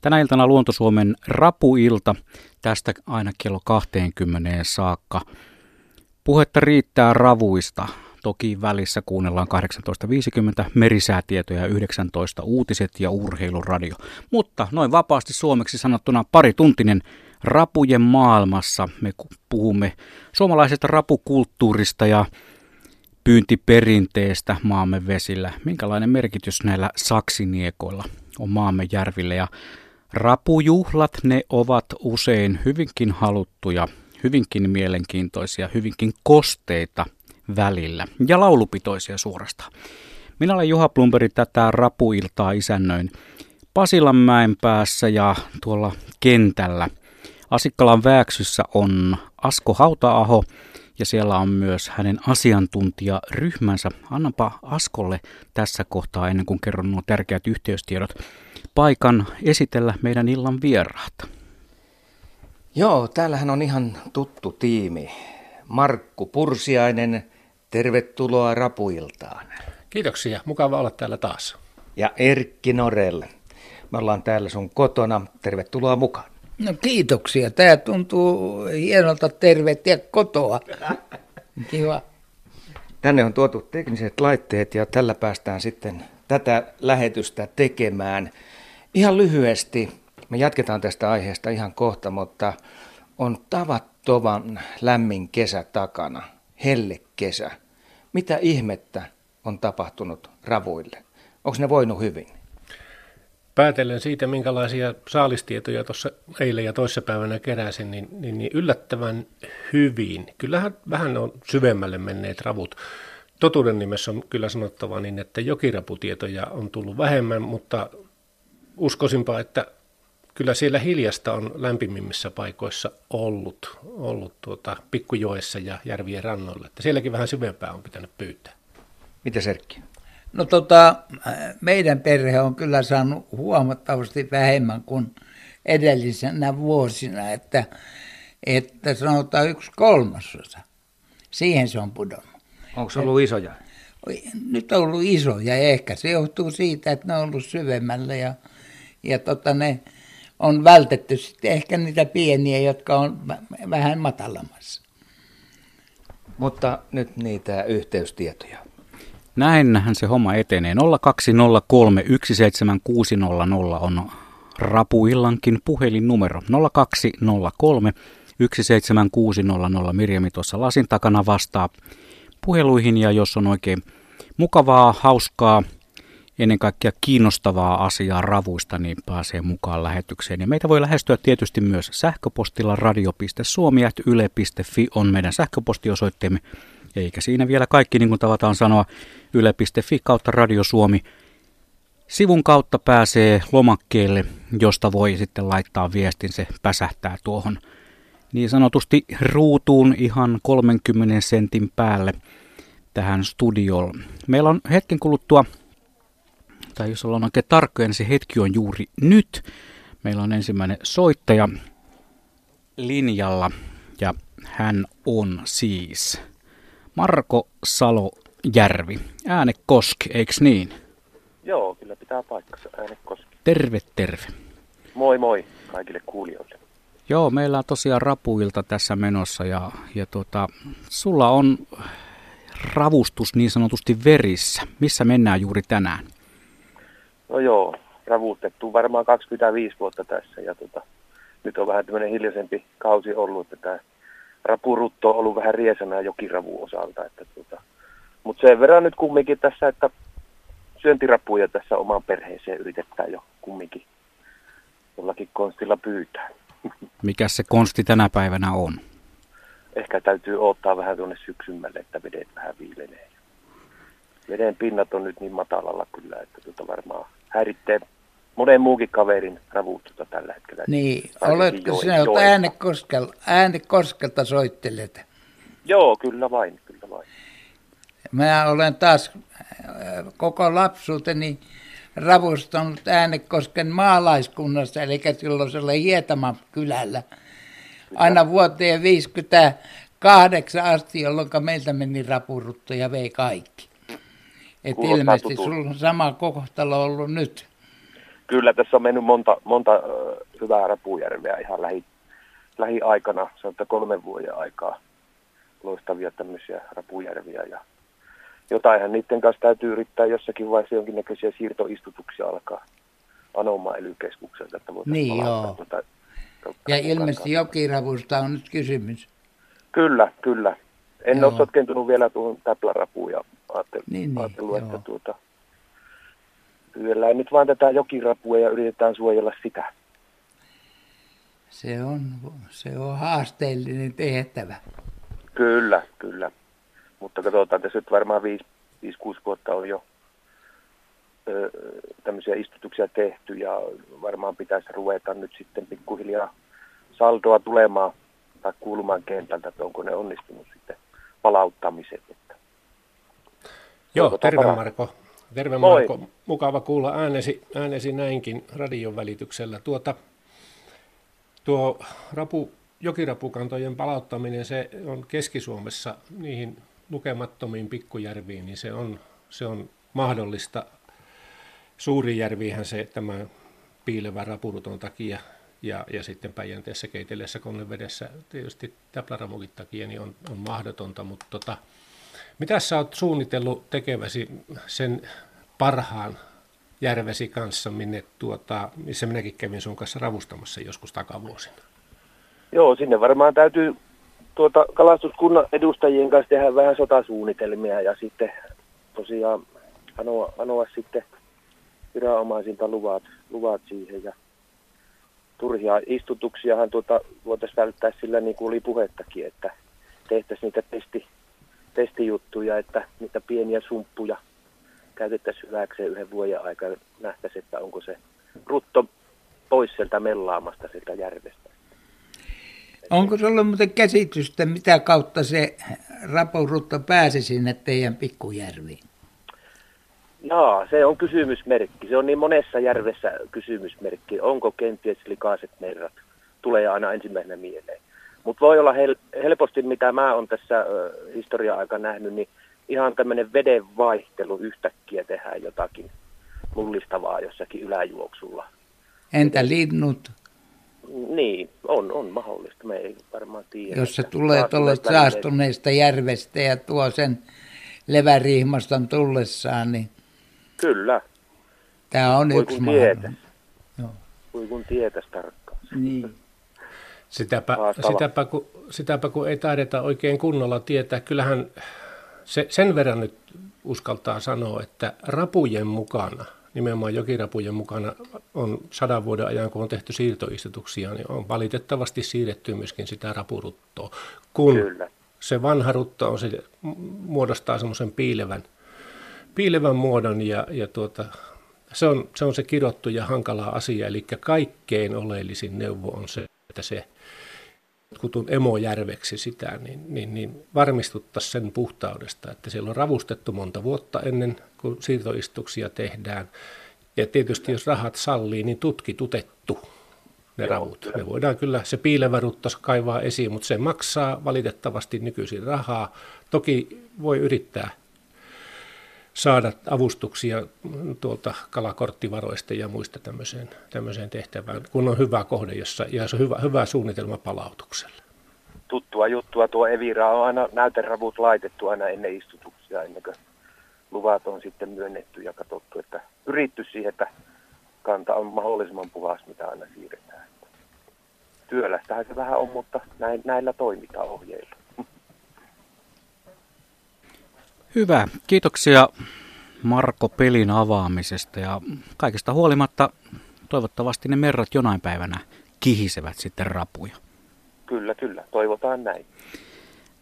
Tänä iltana Luontosuomen rapuilta, tästä aina kello 20 saakka. Puhetta riittää ravuista. Toki välissä kuunnellaan 18.50 merisäätietoja 19 uutiset ja urheiluradio. Mutta noin vapaasti suomeksi sanottuna pari tuntinen rapujen maailmassa. Me puhumme suomalaisesta rapukulttuurista ja pyyntiperinteestä maamme vesillä. Minkälainen merkitys näillä saksiniekoilla on maamme järville ja rapujuhlat, ne ovat usein hyvinkin haluttuja, hyvinkin mielenkiintoisia, hyvinkin kosteita välillä ja laulupitoisia suorastaan. Minä olen Juha Plumberi tätä rapuiltaa isännöin Pasilanmäen päässä ja tuolla kentällä. Asikkalan Vääksyssä on Asko Hautaaho, ja siellä on myös hänen asiantuntijaryhmänsä. Annapa Askolle tässä kohtaa, ennen kuin kerron nuo tärkeät yhteystiedot, paikan esitellä meidän illan vieraat. Joo, täällähän on ihan tuttu tiimi. Markku Pursiainen, tervetuloa Rapuiltaan. Kiitoksia, mukava olla täällä taas. Ja Erkki Norell, me ollaan täällä sun kotona, tervetuloa mukaan. No kiitoksia. Tämä tuntuu hienolta tervehtiä kotoa. Kiva. Tänne on tuotu tekniset laitteet ja tällä päästään sitten tätä lähetystä tekemään. Ihan lyhyesti, me jatketaan tästä aiheesta ihan kohta, mutta on tavattoman lämmin kesä takana, helle kesä. Mitä ihmettä on tapahtunut ravuille? Onko ne voinut hyvin? päätellen siitä, minkälaisia saalistietoja tuossa eilen ja toissapäivänä keräsin, niin, niin, niin yllättävän hyvin. Kyllähän vähän on syvemmälle menneet ravut. Totuuden nimessä on kyllä sanottava niin, että jokiraputietoja on tullut vähemmän, mutta uskoisinpa, että kyllä siellä hiljasta on lämpimimmissä paikoissa ollut, ollut tuota, pikkujoessa ja järvien rannoilla. Että sielläkin vähän syvempää on pitänyt pyytää. Mitä Serkki? No tota, meidän perhe on kyllä saanut huomattavasti vähemmän kuin edellisenä vuosina, että, että sanotaan yksi kolmasosa. Siihen se on pudonnut. Onko se ollut isoja? Nyt on ollut isoja ja ehkä se johtuu siitä, että ne on ollut syvemmällä ja, ja tota ne on vältetty sitten ehkä niitä pieniä, jotka on vähän matalammassa. Mutta nyt niitä yhteystietoja. Näinhän se homma etenee. 0203 17600 on Rapuillankin puhelinnumero. 0203 17600 Mirjami tuossa lasin takana vastaa puheluihin ja jos on oikein mukavaa, hauskaa, ennen kaikkea kiinnostavaa asiaa ravuista, niin pääsee mukaan lähetykseen. Ja meitä voi lähestyä tietysti myös sähköpostilla radio.suomi.yle.fi on meidän sähköpostiosoitteemme. Eikä siinä vielä kaikki, niin kuin tavataan sanoa, yle.fi kautta Radio Suomi. Sivun kautta pääsee lomakkeelle, josta voi sitten laittaa viestin, se päsähtää tuohon niin sanotusti ruutuun ihan 30 sentin päälle tähän studioon. Meillä on hetken kuluttua, tai jos ollaan oikein tarkkoja, niin se hetki on juuri nyt. Meillä on ensimmäinen soittaja linjalla ja hän on siis Marko Salojärvi. Äänekoski, eiks niin? Joo, kyllä pitää paikkansa. Äänekoski. Terve, terve. Moi moi kaikille kuulijoille. Joo, meillä on tosiaan rapuilta tässä menossa ja, ja tota, sulla on ravustus niin sanotusti verissä. Missä mennään juuri tänään? No joo, ravustettu varmaan 25 vuotta tässä ja tota, nyt on vähän tämmöinen hiljaisempi kausi ollut, että tämä rapurutto on ollut vähän riesana jokiravu osalta. Että tota, Mutta sen verran nyt kumminkin tässä, että syöntirapuja tässä omaan perheeseen yritetään jo kumminkin jollakin konstilla pyytää. Mikä se konsti tänä päivänä on? Ehkä täytyy odottaa vähän tuonne syksymmälle, että vedet vähän viilenee. Veden pinnat on nyt niin matalalla kyllä, että tuota varmaan häiritsee monen muukin kaverin ravuutta tällä hetkellä. Niin, oletko sinä äänekoskelta, äänekoskelta soittelet? Joo, kyllä vain, kyllä vain. Mä olen taas äh, koko lapsuuteni ravustanut Äänekosken maalaiskunnassa, eli silloisella Hietaman kylällä. Aina vuoteen 58 asti, jolloin meiltä meni rapurutto ja vei kaikki. Et ilmeisesti sulla on sama kohtalo ollut nyt. Kyllä tässä on mennyt monta, monta hyvää rapujärveä ihan lähi, lähiaikana, sanotaan kolmen vuoden aikaa loistavia tämmöisiä rapujärviä ja jotainhan niiden kanssa täytyy yrittää jossakin vaiheessa jonkinnäköisiä siirtoistutuksia alkaa anomaan ely että Niin joo. Tuota, ja ilmeisesti jokiravusta on nyt kysymys. Kyllä, kyllä. En joo. ole sotkentunut vielä tuohon täplärapuun ja ajattelin, niin, niin, ajatellut, että tuota, pyydellään nyt vaan tätä jokirapua ja yritetään suojella sitä. Se on, se on haasteellinen tehtävä. Kyllä, kyllä. Mutta katsotaan, tässä nyt varmaan 5-6 vuotta on jo ö, tämmöisiä istutuksia tehty ja varmaan pitäisi ruveta nyt sitten pikkuhiljaa saldoa tulemaan tai kuulumaan kentältä, että onko ne onnistunut sitten palauttamiset. Joo, terve Marko. Terve Moi. Marko. Mukava kuulla äänesi, äänesi näinkin radion välityksellä. Tuota, tuo rapu, jokirapukantojen palauttaminen, se on Keski-Suomessa niihin lukemattomiin pikkujärviin, niin se on, se on mahdollista. Suuri järvihän se tämä piilevä rapuruton takia ja, ja sitten Päijänteessä keitellessä konnevedessä tietysti täpläramukin takia niin on, on mahdotonta, mutta tota, mitä sä oot suunnitellut tekeväsi sen parhaan järvesi kanssa, minne tuota, missä minäkin kävin sun kanssa ravustamassa joskus takavuosina? Joo, sinne varmaan täytyy tuota, kalastuskunnan edustajien kanssa tehdä vähän sotasuunnitelmia ja sitten tosiaan anoa, anoa sitten viranomaisilta luvat, luvat siihen ja turhia istutuksiahan tuota, voitaisiin välttää sillä niin kuin oli puhettakin, että tehtäisiin niitä testi, testijuttuja, että niitä pieniä sumppuja käytettäisiin hyväkseen yhden vuoden aikana nähtäisiin, että onko se rutto pois sieltä mellaamasta sieltä järvestä. Onko sinulla muuten käsitystä, mitä kautta se rapurutto pääsi sinne teidän pikkujärviin? Joo, se on kysymysmerkki. Se on niin monessa järvessä kysymysmerkki. Onko kenties likaiset merrat? Tulee aina ensimmäisenä mieleen. Mutta voi olla hel- helposti, mitä mä oon tässä historia-aika nähnyt, niin ihan tämmöinen veden vaihtelu yhtäkkiä tehdään jotakin mullistavaa jossakin yläjuoksulla. Entä linnut? Niin, on, on mahdollista. Me ei varmaan tiedä. Jos se tulee tuollaista saastuneesta järvestä ja tuo sen levärihmaston tullessaan, niin... Kyllä. Tämä on Voi yksi mahdollinen. Voi kun tietäisi tarkkaan. Niin. Sitäpä, sitäpä, kun, sitäpä kun ei taideta oikein kunnolla tietää. Kyllähän se, sen verran nyt uskaltaa sanoa, että rapujen mukana – nimenomaan jokirapujen mukana on sadan vuoden ajan, kun on tehty siirtoistutuksia, niin on valitettavasti siirretty myöskin sitä rapuruttoa. Kun Kyllä. se vanha rutto on se, muodostaa semmoisen piilevän, piilevän muodon ja, ja tuota, se, on, se on se kirottu ja hankala asia, eli kaikkein oleellisin neuvo on se, että se kutun emojärveksi sitä, niin, niin, niin varmistuttaisiin sen puhtaudesta, että siellä on ravustettu monta vuotta ennen kuin siirtoistuksia tehdään. Ja tietysti jos rahat sallii, niin tutkitutettu ne Joo, ravut. Ne voidaan kyllä, se piilevä ruttos kaivaa esiin, mutta se maksaa valitettavasti nykyisin rahaa. Toki voi yrittää saada avustuksia tuolta kalakorttivaroista ja muista tämmöiseen, tämmöiseen tehtävään, kun on hyvä kohde jossa, ja se on hyvä, hyvä suunnitelma palautukselle. Tuttua juttua tuo Evira on aina näyteravut laitettu aina ennen istutuksia, ennen kuin luvat on sitten myönnetty ja katsottu, että yritty siihen, että kanta on mahdollisimman puhas, mitä aina siirretään. Työlästähän se vähän on, mutta näillä toimitaan ohjeilla. Hyvä. Kiitoksia Marko pelin avaamisesta ja kaikesta huolimatta toivottavasti ne merrat jonain päivänä kihisevät sitten rapuja. Kyllä, kyllä. Toivotaan näin.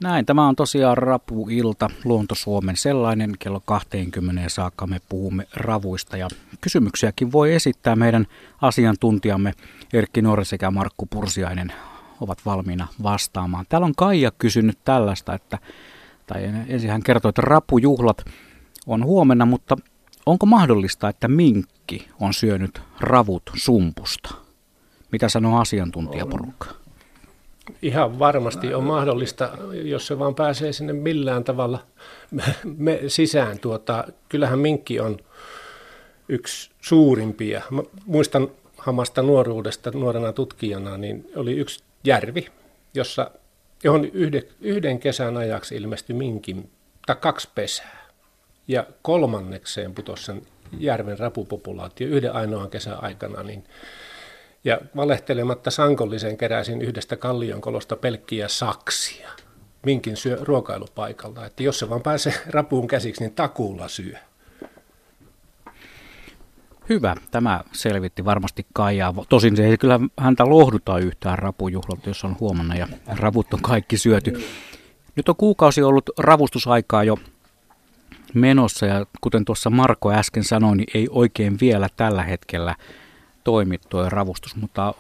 Näin, tämä on tosiaan Rapuilta Luonto-Suomen sellainen. Kello 20 saakka me puhumme ravuista ja kysymyksiäkin voi esittää meidän asiantuntijamme Erkki Nuori sekä Markku Pursiainen ovat valmiina vastaamaan. Täällä on Kaija kysynyt tällaista, että tai ensin hän kertoi, että rapujuhlat on huomenna, mutta onko mahdollista, että minkki on syönyt ravut sumpusta? Mitä sanoo asiantuntijaporukka? Ihan varmasti on mahdollista, jos se vaan pääsee sinne millään tavalla me sisään. Tuota, kyllähän minkki on yksi suurimpia. Mä muistan hamasta nuoruudesta nuorena tutkijana, niin oli yksi järvi, jossa, johon yhden, yhden kesän ajaksi ilmestyi minkin, tai kaksi pesää. Ja kolmannekseen putosi sen järven rapupopulaatio yhden ainoan kesän aikana, niin ja valehtelematta sankollisen keräsin yhdestä kallionkolosta pelkkiä saksia minkin syö ruokailupaikalla. Että jos se vaan pääsee rapuun käsiksi, niin takuulla syö. Hyvä. Tämä selvitti varmasti Kaijaa. Tosin se ei kyllä häntä lohduta yhtään rapujuhlalta, jos on huomenna ja ravut on kaikki syöty. Nyt on kuukausi ollut ravustusaikaa jo menossa ja kuten tuossa Marko äsken sanoi, niin ei oikein vielä tällä hetkellä toimi tuo ravustus, mutta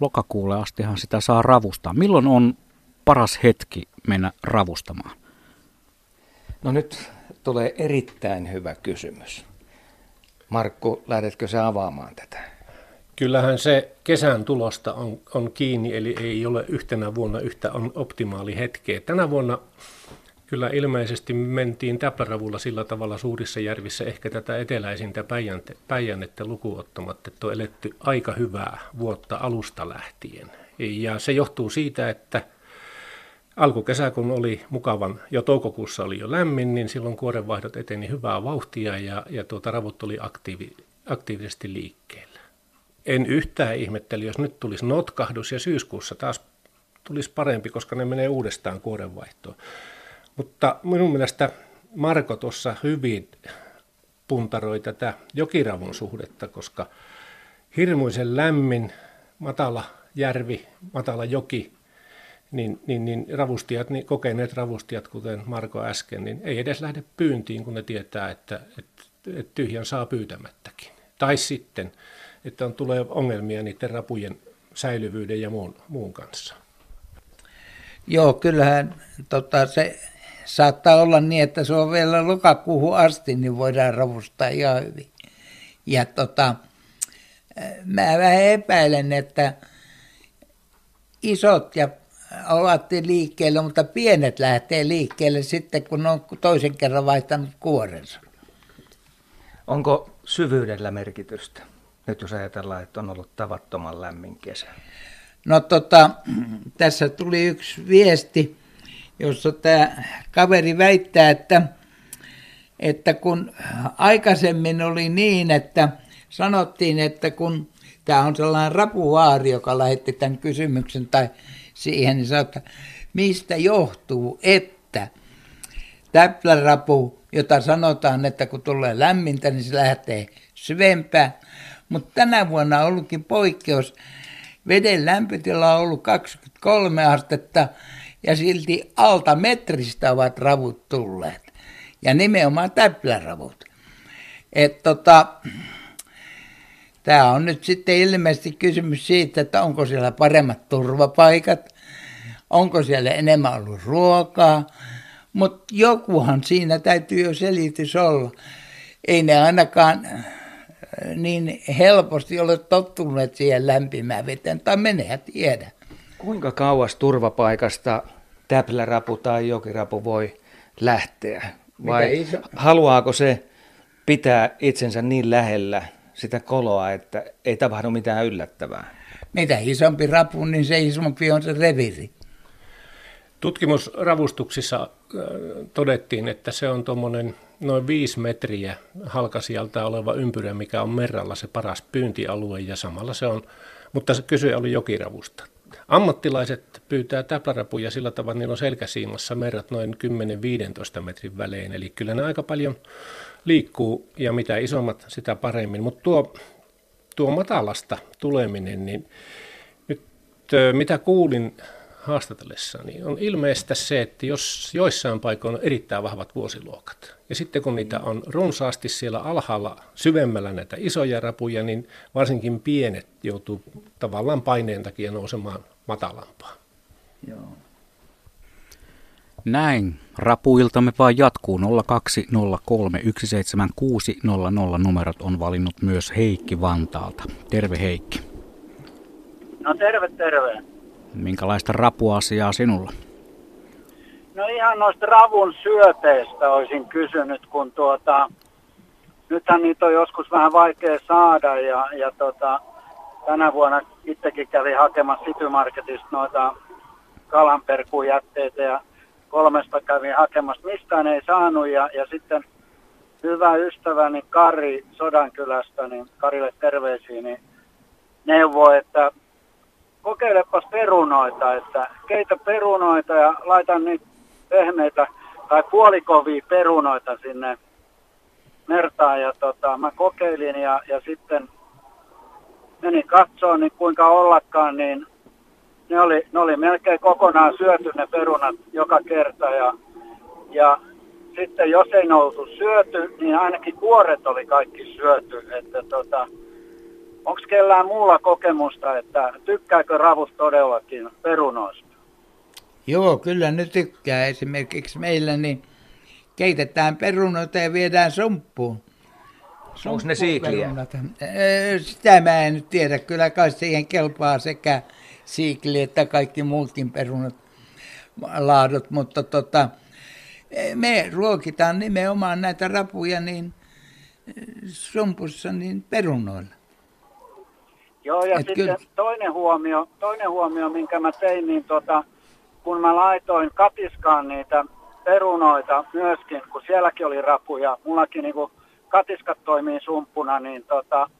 lokakuulle astihan sitä saa ravustaa. Milloin on paras hetki mennä ravustamaan? No nyt tulee erittäin hyvä kysymys. Markku, lähdetkö sä avaamaan tätä? Kyllähän se kesän tulosta on, on kiinni, eli ei ole yhtenä vuonna yhtä on optimaali hetkeä. Tänä vuonna kyllä ilmeisesti mentiin täpläravulla sillä tavalla suurissa järvissä, ehkä tätä eteläisintä Päijännettä lukuottamatta, että on eletty aika hyvää vuotta alusta lähtien. Ja se johtuu siitä, että – alkukesä, kun oli mukavan, jo toukokuussa oli jo lämmin, niin silloin kuorenvaihdot eteni hyvää vauhtia ja, ja tuota, ravut oli aktiivi, aktiivisesti liikkeellä. En yhtään ihmetteli, jos nyt tulisi notkahdus ja syyskuussa taas tulisi parempi, koska ne menee uudestaan kuorenvaihtoon. Mutta minun mielestä Marko tuossa hyvin puntaroi tätä jokiravun suhdetta, koska hirmuisen lämmin, matala järvi, matala joki niin, niin, niin ravustijat, niin kokeneet ravustijat, kuten Marko äsken, niin ei edes lähde pyyntiin, kun ne tietää, että, että, että tyhjän saa pyytämättäkin. Tai sitten, että on, tulee ongelmia niiden rapujen säilyvyyden ja muun, muun kanssa. Joo, kyllähän tota, se saattaa olla niin, että se on vielä lokakuuhun asti, niin voidaan ravustaa ihan hyvin. Ja tota, mä vähän epäilen, että isot ja ovat liikkeelle, mutta pienet lähtee liikkeelle sitten, kun on toisen kerran vaihtanut kuorensa. Onko syvyydellä merkitystä? Nyt jos ajatellaan, että on ollut tavattoman lämmin kesä. No tota, tässä tuli yksi viesti, jossa tämä kaveri väittää, että, että kun aikaisemmin oli niin, että sanottiin, että kun tämä on sellainen rapuvaari, joka lähetti tämän kysymyksen, tai siihen, niin sanoi, että mistä johtuu, että täplärapu, jota sanotaan, että kun tulee lämmintä, niin se lähtee syvempää. Mutta tänä vuonna on ollutkin poikkeus. Veden lämpötila on ollut 23 astetta ja silti alta metristä ovat ravut tulleet. Ja nimenomaan täpläravut. Et tota, Tämä on nyt sitten ilmeisesti kysymys siitä, että onko siellä paremmat turvapaikat, onko siellä enemmän ollut ruokaa, mutta jokuhan siinä täytyy jo selitys olla. Ei ne ainakaan äh, niin helposti ole tottuneet siihen lämpimään veteen, tai menee tiedä. Kuinka kauas turvapaikasta täplärapu tai jokirapu voi lähteä? Vai haluaako se pitää itsensä niin lähellä sitä koloa, että ei tapahdu mitään yllättävää. Mitä isompi rapu, niin se isompi on se reviri. Tutkimusravustuksissa äh, todettiin, että se on tuommoinen noin viisi metriä halkasijalta oleva ympyrä, mikä on merralla se paras pyyntialue ja samalla se on, mutta se kysyjä oli jokiravusta. Ammattilaiset pyytää täplärapuja sillä tavalla, että niillä on selkäsiimassa merrat noin 10-15 metrin välein, eli kyllä ne aika paljon liikkuu ja mitä isommat, sitä paremmin. Mutta tuo, tuo matalasta tuleminen, niin nyt mitä kuulin haastatellessa, niin on ilmeistä se, että jos joissain paikoin on erittäin vahvat vuosiluokat, ja sitten kun niitä on runsaasti siellä alhaalla syvemmällä näitä isoja rapuja, niin varsinkin pienet joutuu tavallaan paineen takia nousemaan matalampaa. Joo. Näin. Rapuiltamme vaan jatkuu 020317600 numerot on valinnut myös Heikki Vantaalta. Terve Heikki. No terve, terve. Minkälaista rapuasiaa sinulla? No ihan noista ravun syöteistä olisin kysynyt, kun tuota, nythän niitä on joskus vähän vaikea saada ja, ja tota, tänä vuonna itsekin kävin hakemassa Citymarketista noita kalanperkujätteitä ja kolmesta kävin hakemassa. Mistään ei saanut ja, ja sitten hyvä ystäväni Kari Sodankylästä, niin Karille terveisiä, niin neuvoi, että kokeilepas perunoita, että keitä perunoita ja laitan niitä pehmeitä tai puolikovia perunoita sinne mertaan ja tota, mä kokeilin ja, ja sitten menin katsoa, niin kuinka ollakaan, niin ne oli, ne oli melkein kokonaan syöty ne perunat joka kerta ja, ja sitten jos ei ne oltu syöty, niin ainakin kuoret oli kaikki syöty, että tota, onko kellään muulla kokemusta, että tykkääkö ravut todellakin perunoista? Joo, kyllä ne tykkää. Esimerkiksi meillä niin keitetään perunoita ja viedään sumppuun. Onko ne siikliä? Sitä mä en nyt tiedä. Kyllä kai siihen kelpaa sekä siikli että kaikki muutkin perunat laadut, mutta tota, me ruokitaan nimenomaan näitä rapuja niin sumpussa niin perunoilla. Joo, ja Et sitten kyllä. toinen huomio, toinen huomio, minkä mä tein, niin tota, kun mä laitoin katiskaan niitä perunoita myöskin, kun sielläkin oli rapuja, mullakin niin katiskat toimii sumppuna, niin tota,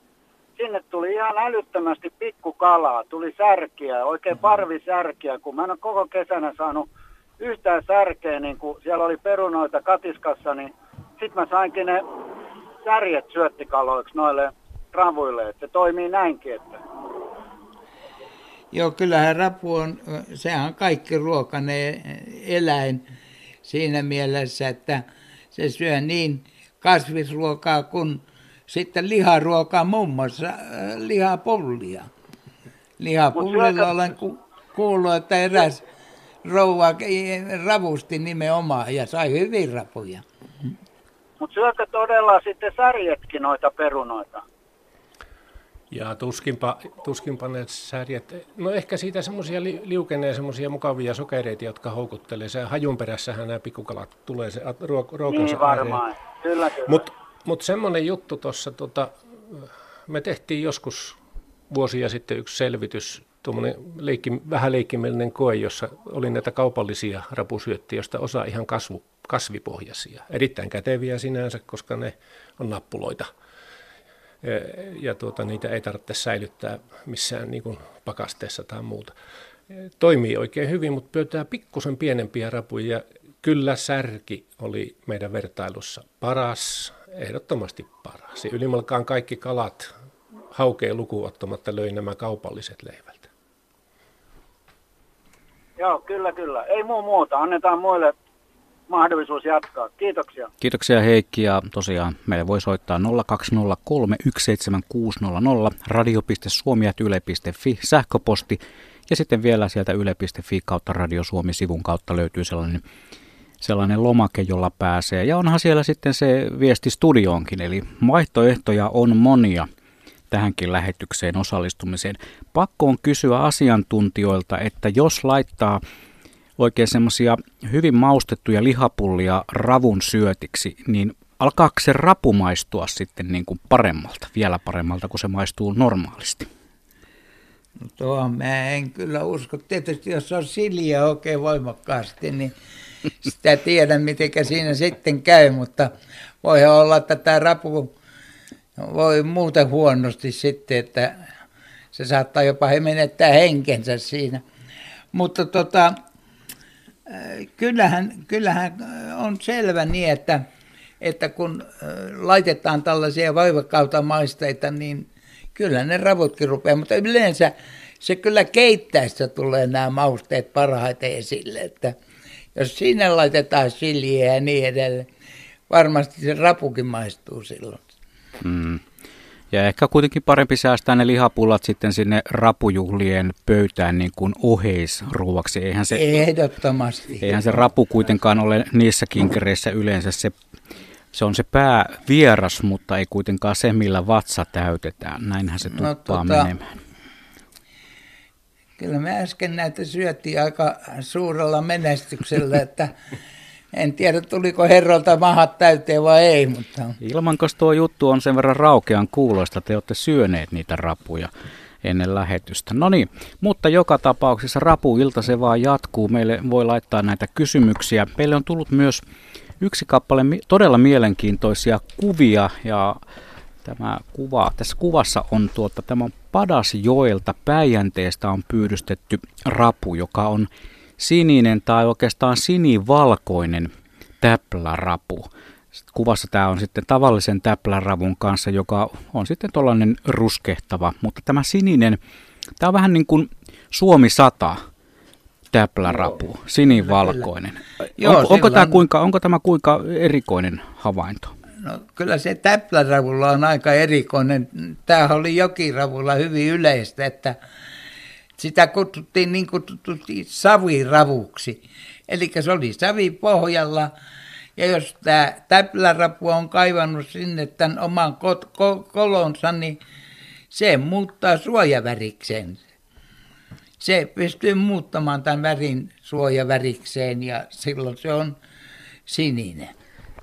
sinne tuli ihan älyttömästi pikkukalaa, tuli särkiä, oikein mm-hmm. parvisärkiä, kun mä en ole koko kesänä saanut yhtään särkeä, niin kun siellä oli perunoita katiskassa, niin sitten mä sainkin ne särjet syöttikaloiksi noille ravuille, että se toimii näinkin. Että... Joo, kyllähän rapu on, sehän on kaikki ruokane eläin siinä mielessä, että se syö niin kasvisruokaa kuin sitten liharuokaa, muun muassa äh, lihapullia. Lihapullilla olen ku, kuullut, että eräs rouva ravusti nimenomaan ja sai hyvin rapuja. Mutta syökö todella sitten särjetkin noita perunoita? Ja tuskinpa, tuskinpa ne särjet, no ehkä siitä semmoisia li, liukenee semmoisia mukavia sokereita, jotka houkuttelee. Se hajun perässähän nämä pikkukalat tulee se ruok, ruokansa Niin varmaan, kyllä kyllä. Mutta mut semmoinen juttu tuossa, tota, me tehtiin joskus vuosia sitten yksi selvitys, tuommoinen leikki, vähän leikkimielinen koe, jossa oli näitä kaupallisia rapusyöttiä, joista osa ihan kasvu, kasvipohjaisia. Erittäin käteviä sinänsä, koska ne on nappuloita – ja tuota, niitä ei tarvitse säilyttää missään niin kuin pakasteessa tai muuta. Toimii oikein hyvin, mutta pöytää pikkusen pienempiä rapuja. Kyllä särki oli meidän vertailussa paras, ehdottomasti paras. Ylimalkaan kaikki kalat haukeen lukuottamatta löi nämä kaupalliset leivältä. Joo, kyllä, kyllä. Ei muu muuta. Annetaan muille mahdollisuus jatkaa. Kiitoksia. Kiitoksia Heikki ja tosiaan meille voi soittaa 020317600 radio.suomi.yle.fi sähköposti ja sitten vielä sieltä yle.fi kautta Radio Suomi-sivun kautta löytyy sellainen, sellainen lomake, jolla pääsee. Ja onhan siellä sitten se viesti studioonkin, eli vaihtoehtoja on monia tähänkin lähetykseen osallistumiseen. Pakko on kysyä asiantuntijoilta, että jos laittaa oikein semmoisia hyvin maustettuja lihapullia ravun syötiksi, niin alkaako se rapu maistua sitten niin kuin paremmalta, vielä paremmalta kuin se maistuu normaalisti? No tuo mä en kyllä usko. Tietysti jos on silja oikein voimakkaasti, niin sitä tiedän, miten siinä sitten käy, mutta voi olla, että tämä rapu voi muuten huonosti sitten, että se saattaa jopa menettää henkensä siinä. Mutta tota, kyllähän, kyllähän on selvä niin, että, että kun laitetaan tällaisia maisteita, niin kyllä ne ravutkin rupeaa, mutta yleensä se kyllä keittäessä tulee nämä mausteet parhaiten esille, että jos sinne laitetaan siljiä ja niin edelleen, varmasti se rapukin maistuu silloin. Mm. Ja ehkä kuitenkin parempi säästää ne lihapullat sitten sinne rapujuhlien pöytään niin kuin oheisruuaksi. Eihän se, Ehdottomasti. Eihän se rapu kuitenkaan ole niissä kinkereissä yleensä se, se on se pää vieras, mutta ei kuitenkaan se, millä vatsa täytetään. Näinhän se no tuppaa no, tota, menemään. Kyllä me äsken näitä syöttiin aika suurella menestyksellä, että En tiedä, tuliko herralta mahat täyteen vai ei, mutta... Ilmankos tuo juttu on sen verran raukean kuuloista, te olette syöneet niitä rapuja ennen lähetystä. No niin, mutta joka tapauksessa rapuilta se vaan jatkuu. Meille voi laittaa näitä kysymyksiä. Meille on tullut myös yksi kappale todella mielenkiintoisia kuvia ja tämä kuva, tässä kuvassa on tuota, tämä on Padasjoelta Päijänteestä on pyydystetty rapu, joka on sininen tai oikeastaan sinivalkoinen täplärapu. Kuvassa tämä on sitten tavallisen täpläravun kanssa, joka on sitten tuollainen ruskehtava, mutta tämä sininen, tämä on vähän niin kuin Suomi 100 täplärapu, sinivalkoinen. Joo, onko, onko, tämä kuinka, onko tämä kuinka erikoinen havainto? No, kyllä se täpläravulla on aika erikoinen. Tämä oli jokiravulla hyvin yleistä, että sitä kutsuttiin niin kutsutusti saviravuksi. Eli se oli savi pohjalla, ja jos tämä täplärapu on kaivannut sinne tämän oman kolonsa, niin se muuttaa suojavärikseen. Se pystyy muuttamaan tämän värin suojavärikseen ja silloin se on sininen.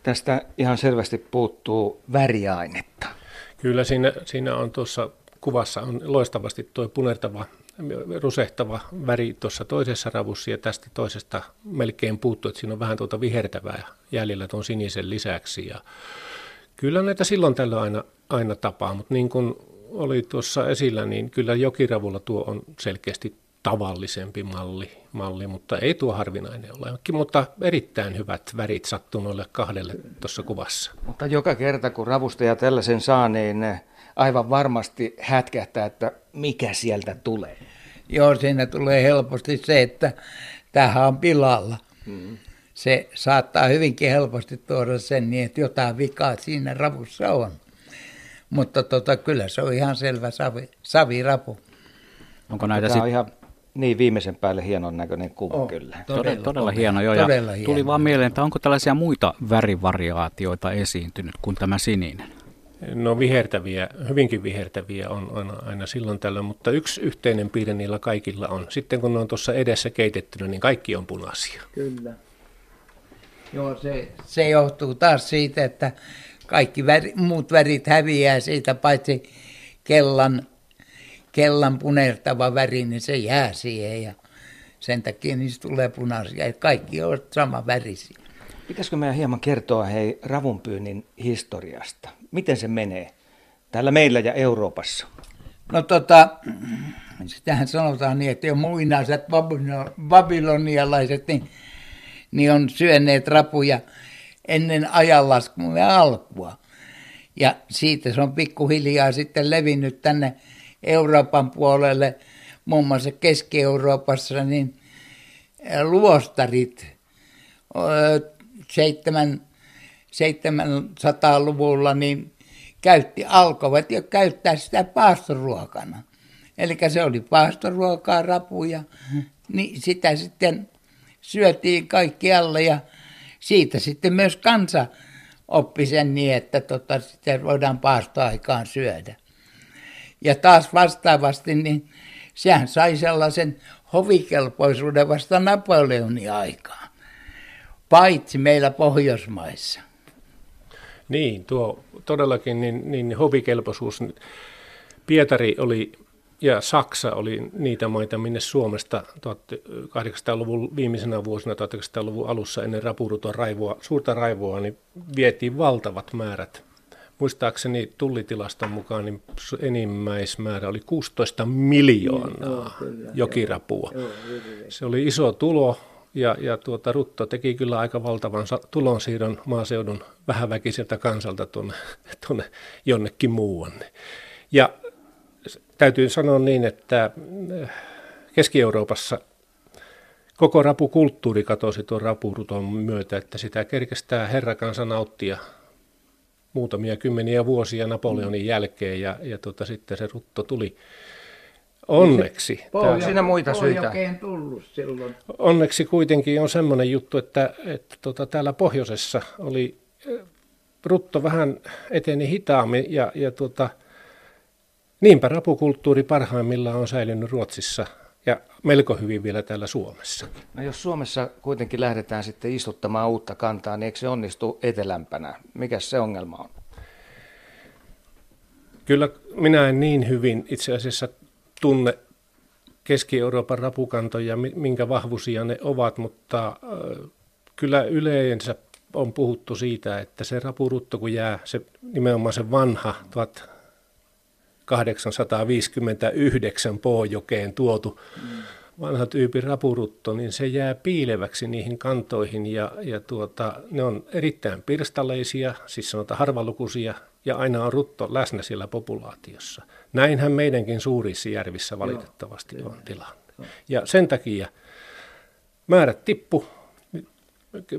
Tästä ihan selvästi puuttuu väriainetta. Kyllä siinä, siinä on tuossa kuvassa on loistavasti tuo punertava, rusehtava väri tuossa toisessa ravussa ja tästä toisesta melkein puuttuu, että siinä on vähän tuota vihertävää jäljellä tuon sinisen lisäksi. Ja kyllä näitä silloin tällöin aina, aina tapaa, mutta niin kuin oli tuossa esillä, niin kyllä jokiravulla tuo on selkeästi tavallisempi malli, malli, mutta ei tuo harvinainen ole. Mutta erittäin hyvät värit sattuu noille kahdelle tuossa kuvassa. Mutta joka kerta kun ravustaja tällaisen saa, niin aivan varmasti hätkähtää, että mikä sieltä tulee. Joo, siinä tulee helposti se, että tähän on pilalla. Mm. Se saattaa hyvinkin helposti tuoda sen niin, että jotain vikaa siinä ravussa on. Mutta tota, kyllä se on ihan selvä savi, savirapu. Onko näitä sit... on ihan niin, viimeisen päälle hienon näköinen kuva oh, kyllä. Todella, todella hieno jo. Todella ja hieno. Tuli vaan mieleen, että onko tällaisia muita värivariaatioita esiintynyt kuin tämä sininen? No vihertäviä, hyvinkin vihertäviä on aina, aina silloin tällöin, mutta yksi yhteinen piirre niillä kaikilla on. Sitten kun ne on tuossa edessä keitettynä, niin kaikki on punaisia. Kyllä. Joo, se, se johtuu taas siitä, että kaikki väri, muut värit häviää siitä, paitsi kellan kellan punertava väri, niin se jää siihen ja sen takia niistä tulee punaisia. Kaikki on sama värisiä. Pitäisikö meidän hieman kertoa hei ravunpyynnin historiasta? Miten se menee täällä meillä ja Euroopassa? No tota, sitähän sanotaan niin, että jo muinaiset babylonialaiset niin, niin on syöneet rapuja ennen ajanlaskun alkua. Ja siitä se on pikkuhiljaa sitten levinnyt tänne Euroopan puolelle, muun muassa Keski-Euroopassa, niin luostarit 700-luvulla niin käytti, alkoivat jo käyttää sitä paastoruokana. Eli se oli paastoruokaa, rapuja, niin sitä sitten syötiin kaikkialle ja siitä sitten myös kansa oppi sen niin, että tota, sitten voidaan paastoaikaan syödä. Ja taas vastaavasti, niin sehän sai sellaisen hovikelpoisuuden vasta Napoleonin aikaan, paitsi meillä Pohjoismaissa. Niin, tuo todellakin niin, niin hovikelpoisuus. Pietari oli ja Saksa oli niitä maita, minne Suomesta 1800-luvun viimeisenä vuosina, 1800-luvun alussa ennen rapuruton raivoa, suurta raivoa, niin vietiin valtavat määrät muistaakseni tullitilaston mukaan niin enimmäismäärä oli 16 miljoonaa niin, jokirapua. Se oli iso tulo ja, ja tuota, Rutto teki kyllä aika valtavan tulonsiirron maaseudun vähäväkiseltä kansalta tuonne, tuonne jonnekin muuanne. Ja täytyy sanoa niin, että äh, Keski-Euroopassa koko rapukulttuuri katosi tuon rapuruton myötä, että sitä kerkestää herrakansa nauttia muutamia kymmeniä vuosia Napoleonin mm. jälkeen ja, ja tota, sitten se rutto tuli. Onneksi. Pohja, siinä muita syitä. tullut silloin. Onneksi kuitenkin on semmoinen juttu, että, että tota, täällä pohjoisessa oli rutto vähän eteni hitaammin ja, ja tota, niinpä rapukulttuuri parhaimmillaan on säilynyt Ruotsissa melko hyvin vielä täällä Suomessa. No jos Suomessa kuitenkin lähdetään sitten istuttamaan uutta kantaa, niin eikö se onnistu etelämpänä? Mikä se ongelma on? Kyllä minä en niin hyvin itse asiassa tunne Keski-Euroopan rapukantoja, minkä vahvuisia ne ovat, mutta kyllä yleensä on puhuttu siitä, että se rapurutto, kun jää se nimenomaan se vanha 1859 Pohjokeen tuotu vanha tyypin rapurutto, niin se jää piileväksi niihin kantoihin ja, ja tuota, ne on erittäin pirstaleisia, siis sanotaan harvalukuisia, ja aina on rutto läsnä siellä populaatiossa. Näinhän meidänkin suurissa järvissä valitettavasti Joo. on tilanne. Ja sen takia määrät tippu,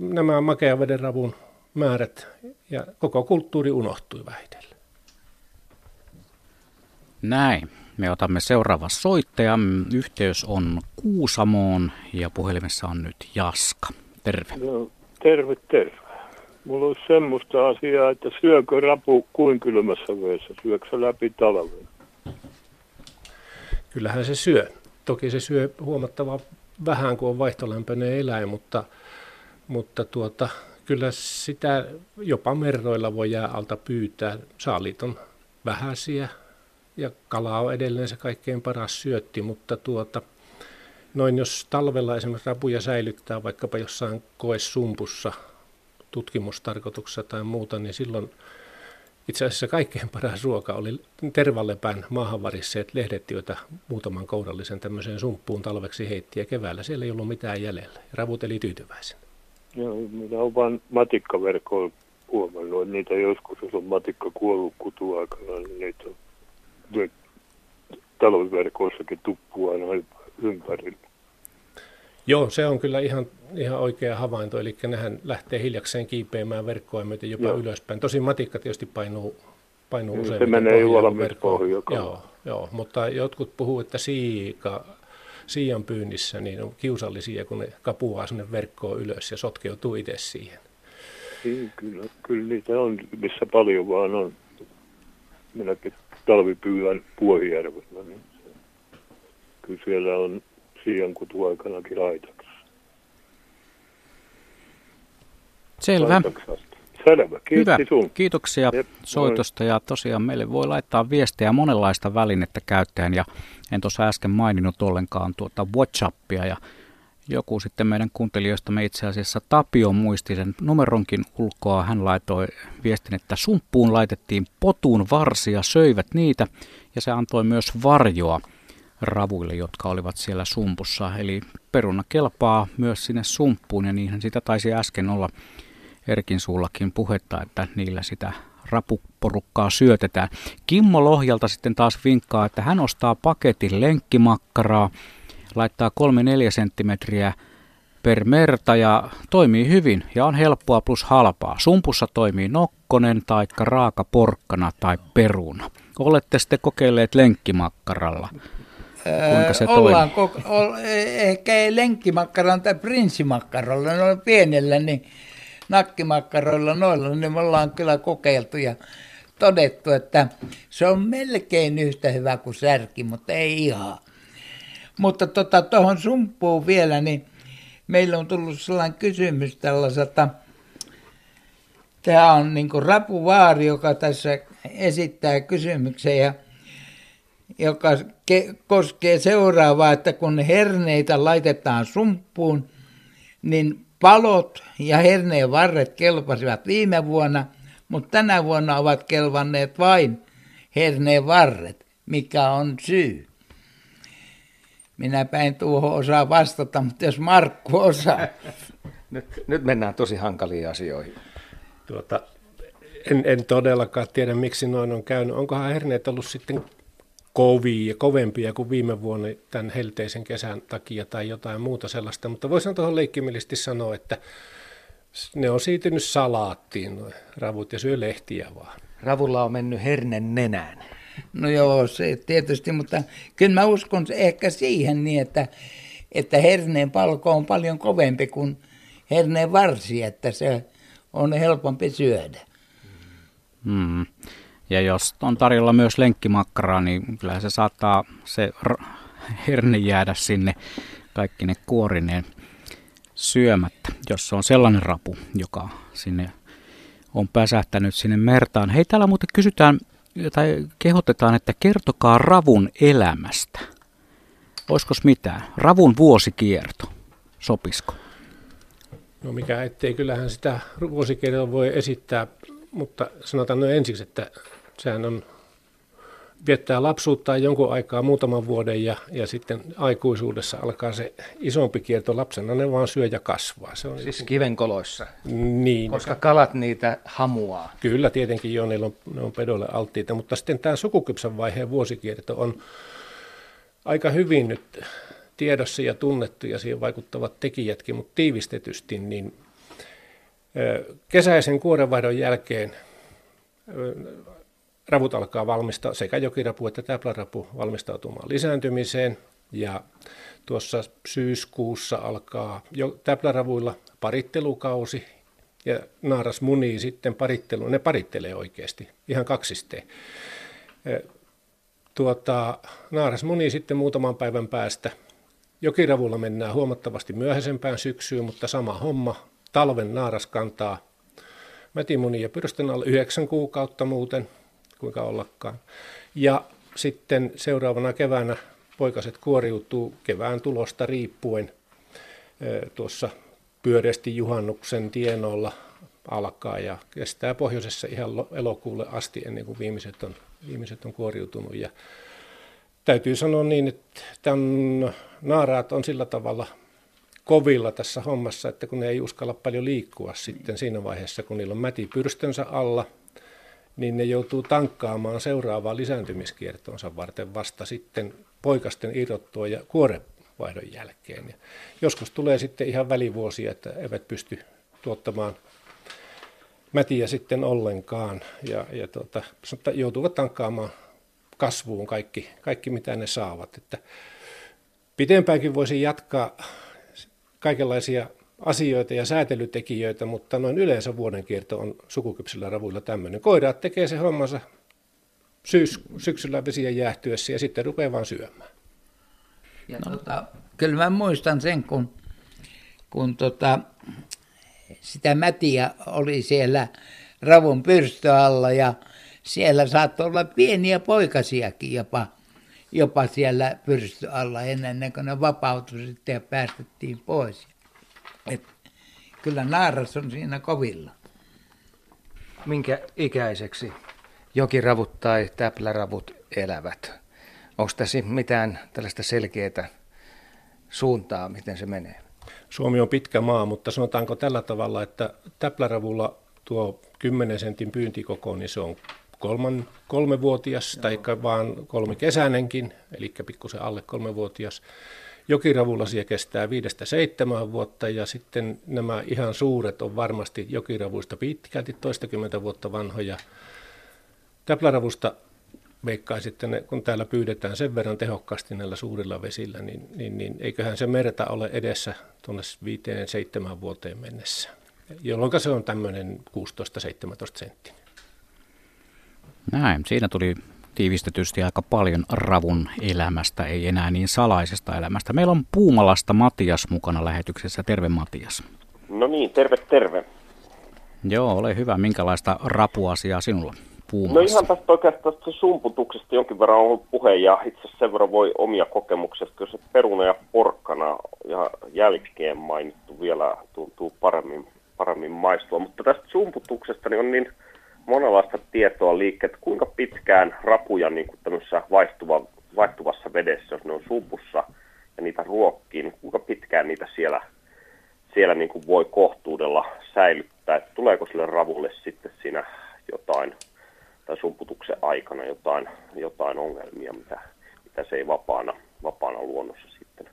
nämä makeaveden ravun määrät ja koko kulttuuri unohtui vähitellen. Näin. Me otamme seuraava soittaja. Yhteys on Kuusamoon ja puhelimessa on nyt Jaska. Terve. No, terve, terve. Mulla olisi semmoista asiaa, että syökö rapu kuin kylmässä vedessä, syökö se läpi talven? Kyllähän se syö. Toki se syö huomattavaa vähän, kun on vaihtolämpöinen eläin, mutta, mutta tuota, kyllä sitä jopa merroilla voi jää alta pyytää. Saalit on vähäisiä ja kala on edelleen se kaikkein paras syötti, mutta tuota, noin jos talvella esimerkiksi rapuja säilyttää vaikkapa jossain koesumpussa tutkimustarkoituksessa tai muuta, niin silloin itse asiassa kaikkein paras ruoka oli tervallepään maahanvarisseet lehdet, joita muutaman kourallisen tämmöiseen sumppuun talveksi heitti ja keväällä siellä ei ollut mitään jäljellä. Ravut eli tyytyväisen. Joo, minä olen vain matikkaverkoilla huomannut, että niitä joskus, jos on matikka kuollut kutuaikana, niin niitä on talviverkoissakin tuppua aina ympärillä. Joo, se on kyllä ihan, ihan oikea havainto, eli nehän lähtee hiljakseen kiipeämään verkkoa myöten jopa joo. ylöspäin. Tosin matikka tietysti painuu, painuu niin, usein. Se menee juolamirkoon Joo, joo, mutta jotkut puhuu, että siika, siian pyynnissä niin on kiusallisia, kun ne kapuaa sinne verkkoon ylös ja sotkeutuu itse siihen. Niin, kyllä, kyllä niitä on, missä paljon vaan on. Minäkin talvipyydän Puohijärvellä, niin se, kyllä siellä on siian kutuaikanakin laitaksi. Selvä. Selvä, Hyvä. Sun. Kiitoksia Jep, soitosta ja tosiaan meille voi laittaa viestejä monenlaista välinettä käyttäen ja en tuossa äsken maininnut ollenkaan tuota WhatsAppia ja joku sitten meidän kuuntelijoistamme itse asiassa Tapio muisti sen numeronkin ulkoa. Hän laitoi viestin, että sumppuun laitettiin potuun varsia, söivät niitä ja se antoi myös varjoa ravuille, jotka olivat siellä sumpussa. Eli peruna kelpaa myös sinne sumppuun ja niinhän sitä taisi äsken olla Erkin suullakin puhetta, että niillä sitä rapuporukkaa syötetään. Kimmo Lohjalta sitten taas vinkkaa, että hän ostaa paketin lenkkimakkaraa, laittaa 3-4 senttimetriä per merta ja toimii hyvin ja on helppoa plus halpaa. Sumpussa toimii nokkonen tai raaka porkkana tai peruna. Olette sitten kokeilleet lenkkimakkaralla. Kuinka se Ollaan koko, ol, ehkä ei lenkkimakkaran tai prinssimakkarolla, on pienellä, niin nakkimakkaroilla noilla, niin me ollaan kyllä kokeiltu ja todettu, että se on melkein yhtä hyvä kuin särki, mutta ei ihan. Mutta tuohon tota, sumppuun vielä, niin meillä on tullut sellainen kysymys tällaiselta, tämä on niin Rapu Vaari, joka tässä esittää kysymyksen ja joka ke- koskee seuraavaa, että kun herneitä laitetaan sumppuun, niin palot ja herneen varret kelpasivat viime vuonna, mutta tänä vuonna ovat kelvanneet vain herneen varret. Mikä on syy? Minäpä en tuohon osaa vastata, mutta jos Markku osaa. Nyt, nyt mennään tosi hankaliin asioihin. Tuota, en, en todellakaan tiedä, miksi noin on käynyt. Onkohan herneet ollut sitten kovia, kovempia kuin viime vuonna tämän helteisen kesän takia tai jotain muuta sellaista, mutta voisin tuohon leikkimillisesti sanoa, että ne on siitynyt salaattiin, ravut, ja syö lehtiä vaan. Ravulla on mennyt hernen nenään. No joo, se tietysti, mutta kyllä mä uskon ehkä siihen niin, että, että herneen palko on paljon kovempi kuin herneen varsi, että se on helpompi syödä. Mm. Ja jos on tarjolla myös lenkkimakkaraa, niin kyllä se saattaa se herne jäädä sinne kaikki ne kuorineen syömättä, jos se on sellainen rapu, joka sinne on pääsähtänyt sinne mertaan. Hei, täällä muuten kysytään tai kehotetaan, että kertokaa ravun elämästä. Olisiko mitään? Ravun vuosikierto. Sopisko? No mikä ettei, kyllähän sitä vuosikiertoa voi esittää, mutta sanotaan noin ensiksi, että sehän on viettää lapsuutta jonkun aikaa, muutaman vuoden ja, ja sitten aikuisuudessa alkaa se isompi kierto. Lapsena ne vaan syö ja kasvaa. Se on siis kivenkoloissa, niin, koska kalat niitä hamuaa. Kyllä, tietenkin jo, ne on, ne on pedoille alttiita, mutta sitten tämä sukukypsän vaiheen vuosikierto on aika hyvin nyt tiedossa ja tunnettu ja siihen vaikuttavat tekijätkin, mutta tiivistetysti, niin kesäisen kuorenvaihdon jälkeen ravut alkaa valmistaa, sekä jokirapu että täplärapu valmistautumaan lisääntymiseen. Ja tuossa syyskuussa alkaa jo täpläravuilla parittelukausi ja naaras munii sitten parittelu. Ne parittelee oikeasti, ihan kaksisteen. Tuota, naaras munii sitten muutaman päivän päästä. Jokiravulla mennään huomattavasti myöhäisempään syksyyn, mutta sama homma. Talven naaras kantaa mätimunia pyrstön alle yhdeksän kuukautta muuten kuinka ollakaan. Ja sitten seuraavana keväänä poikaset kuoriutuu kevään tulosta riippuen tuossa pyöreästi juhannuksen tienoilla alkaa ja kestää pohjoisessa ihan elokuulle asti ennen kuin viimeiset on, viimeiset on kuoriutunut. Ja täytyy sanoa niin, että tämän naaraat on sillä tavalla kovilla tässä hommassa, että kun ne ei uskalla paljon liikkua sitten siinä vaiheessa, kun niillä on mäti pyrstönsä alla – niin ne joutuu tankkaamaan seuraavaa lisääntymiskiertoonsa varten vasta sitten poikasten irrottua ja kuorevaihdon jälkeen. Ja joskus tulee sitten ihan välivuosia, että eivät pysty tuottamaan mätiä sitten ollenkaan ja, ja tuota, joutuvat tankkaamaan kasvuun kaikki, kaikki, mitä ne saavat. Että pitempäänkin voisi jatkaa kaikenlaisia asioita ja säätelytekijöitä, mutta noin yleensä vuodenkierto on sukukypsillä ravuilla tämmöinen. Koiraat tekee se hommansa syys, syksyllä vesien jäähtyessä ja sitten rupeaa vaan syömään. Ja no. tota, kyllä mä muistan sen, kun, kun tota, sitä mätiä oli siellä ravun pyrstö alla ja siellä saattoi olla pieniä poikasiakin jopa, jopa siellä pyrstö alla ennen kuin ne vapautui sitten ja päästettiin pois. Et kyllä naaras on siinä kovilla. Minkä ikäiseksi jokiravut tai täpläravut elävät? Onko tässä mitään tällaista selkeää suuntaa, miten se menee? Suomi on pitkä maa, mutta sanotaanko tällä tavalla, että täpläravulla tuo 10 sentin pyyntikoko, niin se on kolman, kolmevuotias, tai vaan kolme kesäinenkin, eli pikkusen alle kolmevuotias. Jokiravulasia kestää viidestä seitsemän vuotta ja sitten nämä ihan suuret on varmasti jokiravuista pitkälti toistakymmentä vuotta vanhoja. Täpläravusta veikkaa sitten, kun täällä pyydetään sen verran tehokkaasti näillä suurilla vesillä, niin, niin, niin eiköhän se merta ole edessä tuonne viiteen seitsemän vuoteen mennessä, jolloin se on tämmöinen 16-17 senttinen. Näin, siinä tuli tiivistetysti aika paljon ravun elämästä, ei enää niin salaisesta elämästä. Meillä on Puumalasta Matias mukana lähetyksessä. Terve Matias. No niin, terve terve. Joo, ole hyvä. Minkälaista rapuasiaa sinulla Puumalassa? No ihan tästä oikeastaan tästä sumputuksesta jonkin verran on ollut puhe ja itse asiassa sen verran voi omia kokemuksesta, kun se peruna ja porkkana ja jälkeen mainittu vielä tuntuu paremmin, paremmin maistua. Mutta tästä sumputuksesta niin on niin monenlaista tietoa liikkeelle, kuinka pitkään rapuja niin kuin vaihtuva, vaihtuvassa vedessä, jos ne on sumpussa ja niitä ruokkii, niin kuinka pitkään niitä siellä, siellä niin kuin voi kohtuudella säilyttää. Että tuleeko sille ravulle sitten siinä jotain, tai sumputuksen aikana jotain, jotain ongelmia, mitä, mitä se ei vapaana, vapaana luonnossa sitten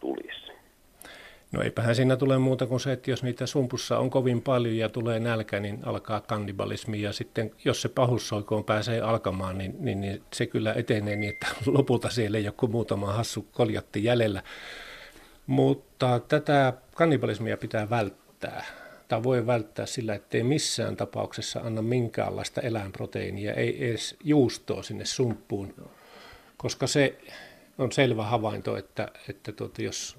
tulisi. No eipähän siinä tule muuta kuin se, että jos niitä sumpussa on kovin paljon ja tulee nälkä, niin alkaa kannibalismi. Ja sitten jos se pahussoikoon pääsee alkamaan, niin, niin, niin se kyllä etenee niin, että lopulta siellä ei joku muutama hassu koljatti jäljellä. Mutta tätä kannibalismia pitää välttää. Tai voi välttää sillä, ettei missään tapauksessa anna minkäänlaista eläinproteiinia, ei edes juustoa sinne sumppuun, koska se on selvä havainto, että, että tuota, jos,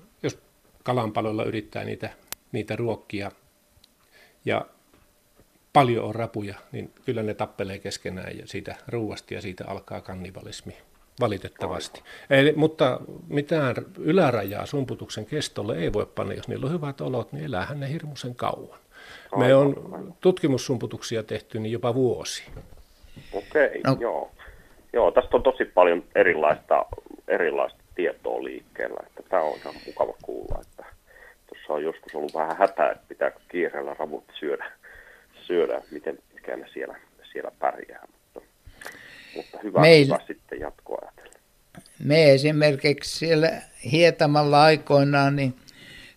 jos kalanpaloilla yrittää niitä, niitä ruokkia ja paljon on rapuja, niin kyllä ne tappelee keskenään ja siitä ruuasta ja siitä alkaa kannibalismi valitettavasti. Eli, mutta mitään ylärajaa sumputuksen kestolle ei voi panna, jos niillä on hyvät olot, niin eläähän ne hirmuisen kauan. Me on tutkimussumputuksia tehty niin jopa vuosi. Okei, no. joo. Joo, tästä on tosi paljon erilaista, erilaista tietoa liikkeellä. Että tämä on ihan mukava kuulla, että tuossa on joskus ollut vähän hätää, että pitääkö kiireellä ravut syödä, syödä miten pitkään ne siellä, siellä pärjää. Mutta, mutta hyvä, Meil... hyvä sitten jatkoa ajatella. Me esimerkiksi siellä Hietamalla aikoinaan niin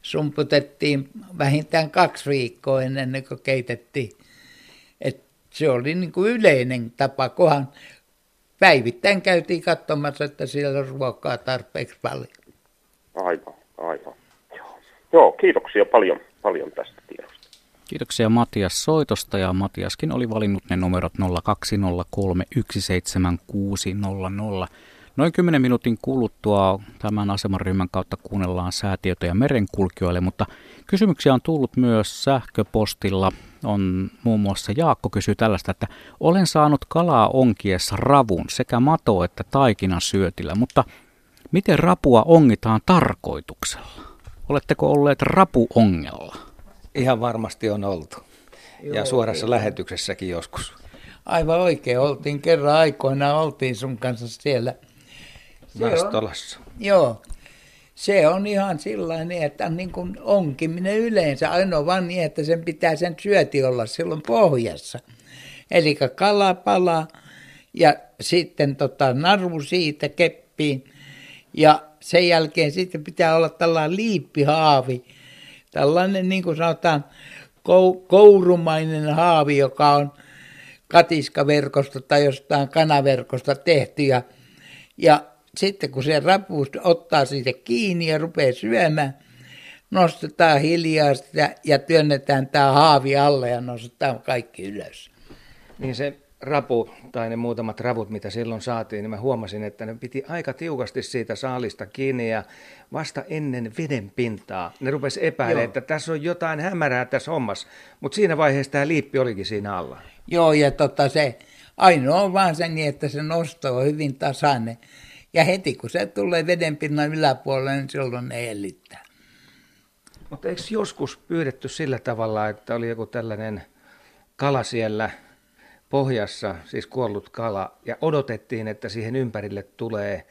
sumputettiin vähintään kaksi viikkoa ennen kuin keitettiin. Et se oli niin kuin yleinen tapa, kunhan päivittäin käytiin katsomassa, että siellä on ruokaa tarpeeksi paljon. Aivan, aivan. Joo, Joo kiitoksia paljon, paljon tästä tiedosta. Kiitoksia Matias soitosta ja Matiaskin oli valinnut ne numerot 020317600. Noin 10 minuutin kuluttua tämän asemaryhmän kautta kuunnellaan säätietoja merenkulkijoille, mutta kysymyksiä on tullut myös sähköpostilla. On muun muassa Jaakko kysyy tällaista, että olen saanut kalaa onkiessa ravun sekä mato että taikina syötillä, mutta miten rapua ongitaan tarkoituksella? Oletteko olleet rapuongella? Ihan varmasti on oltu. Joo, ja suorassa kyllä. lähetyksessäkin joskus. Aivan oikein. Oltiin kerran aikoina, oltiin sun kanssa siellä Nastolassa. Joo. Se on ihan sellainen, että niin kuin onkiminen yleensä, ainoa vaan niin, että sen pitää sen syöti olla silloin pohjassa. Eli kala palaa ja sitten tota, narvu siitä keppiin. Ja sen jälkeen sitten pitää olla tällainen liippihaavi, tällainen niin kuin sanotaan kourumainen haavi, joka on katiskaverkosta tai jostain kanaverkosta tehty. Ja, ja sitten kun se rapuus ottaa siitä kiinni ja rupeaa syömään, nostetaan hiljaa sitä ja työnnetään tämä haavi alle ja nostetaan kaikki ylös. Niin se rapu tai ne muutamat ravut, mitä silloin saatiin, niin mä huomasin, että ne piti aika tiukasti siitä saalista kiinni ja vasta ennen veden pintaa ne rupesi epäilemään, että tässä on jotain hämärää tässä hommassa, mutta siinä vaiheessa tämä liippi olikin siinä alla. Joo, ja tota se ainoa on vaan se niin, että se nosto on hyvin tasainen. Ja heti kun se tulee vedenpinnan yläpuolelle, niin silloin ne hellittää. Mutta eikö joskus pyydetty sillä tavalla, että oli joku tällainen kala siellä pohjassa, siis kuollut kala, ja odotettiin, että siihen ympärille tulee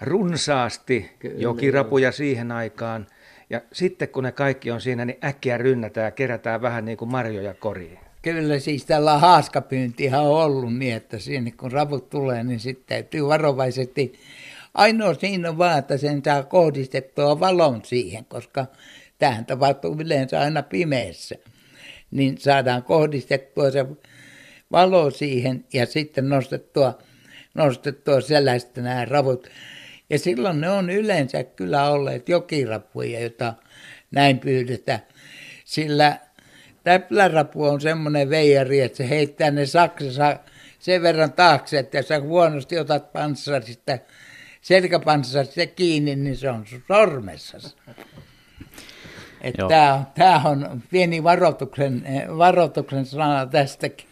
runsaasti Kyllä, jokirapuja siihen aikaan, ja sitten kun ne kaikki on siinä, niin äkkiä rynnätään ja kerätään vähän niin kuin marjoja koriin. Kyllä siis tällä haaskapyyntihan on ollut niin, että siinä kun raput tulee, niin sitten täytyy varovaisesti. Ainoa siinä on vaan, että sen saa kohdistettua valon siihen, koska tähän tapahtuu yleensä aina pimeässä. Niin saadaan kohdistettua se valo siihen ja sitten nostettua, nostettua selästä nämä ravut. Ja silloin ne on yleensä kyllä olleet jokirapuja, joita näin pyydetään. Sillä täplärapu on semmoinen veijari, että se heittää ne saksassa sen verran taakse, että jos sä huonosti otat panssarista, selkäpanssarista kiinni, niin se on sun sormessasi. Tämä, on pieni varoituksen, varoituksen sana tästäkin.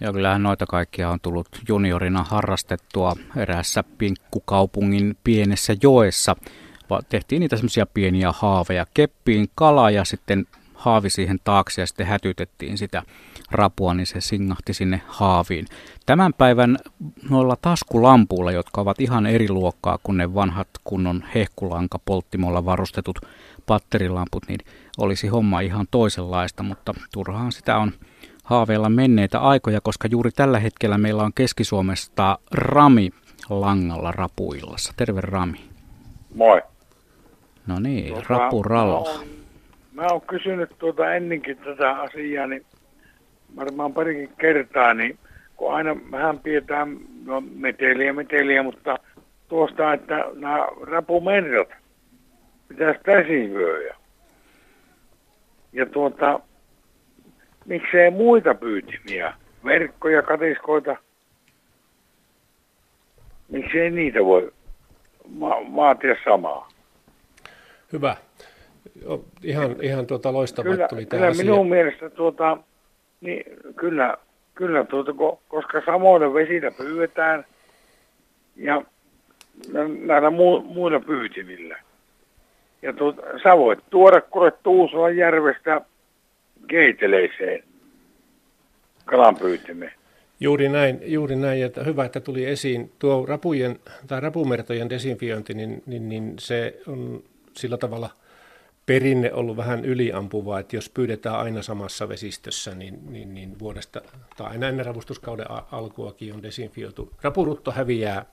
Joo, kyllähän noita kaikkia on tullut juniorina harrastettua eräässä pinkkukaupungin pienessä joessa. Tehtiin niitä semmoisia pieniä haaveja, keppiin kala ja sitten haavi siihen taakse ja sitten hätytettiin sitä rapua, niin se singahti sinne haaviin. Tämän päivän noilla taskulampuilla, jotka ovat ihan eri luokkaa kuin ne vanhat kunnon hehkulanka polttimolla varustetut patterilamput, niin olisi homma ihan toisenlaista, mutta turhaan sitä on haaveilla menneitä aikoja, koska juuri tällä hetkellä meillä on Keski-Suomesta Rami langalla rapuillassa. Terve Rami. Moi. No niin, tuota, rapuralla. Mä oon kysynyt tuota ennenkin tätä asiaa, niin varmaan parikin kertaa, niin kun aina vähän pidetään no, meteliä meteliä, mutta tuosta, että nämä rapumerrat pitäisi täsivyöjä. Ja tuota, miksei muita pyytimiä, verkkoja, katiskoita, miksei niitä voi ma- vaatia samaa. Hyvä. Ihan, ihan tuota loistavaa kyllä, kyllä minun mielestä tuota, niin kyllä, kyllä tuota, koska samoilla vesillä pyydetään ja näillä mu, muilla pyytimillä. Ja tuota, sä voit tuoda kuule Tuusulan järvestä keiteleiseen kalanpyytimeen. Juuri näin, juuri näin, että hyvä, että tuli esiin tuo rapujen tai rapumertojen desinfiointi, niin, niin, niin se on sillä tavalla perinne ollut vähän yliampuvaa, että jos pyydetään aina samassa vesistössä, niin, niin, niin vuodesta tai aina ennen ravustuskauden alkuakin on desinfioitu. Rapurutto häviää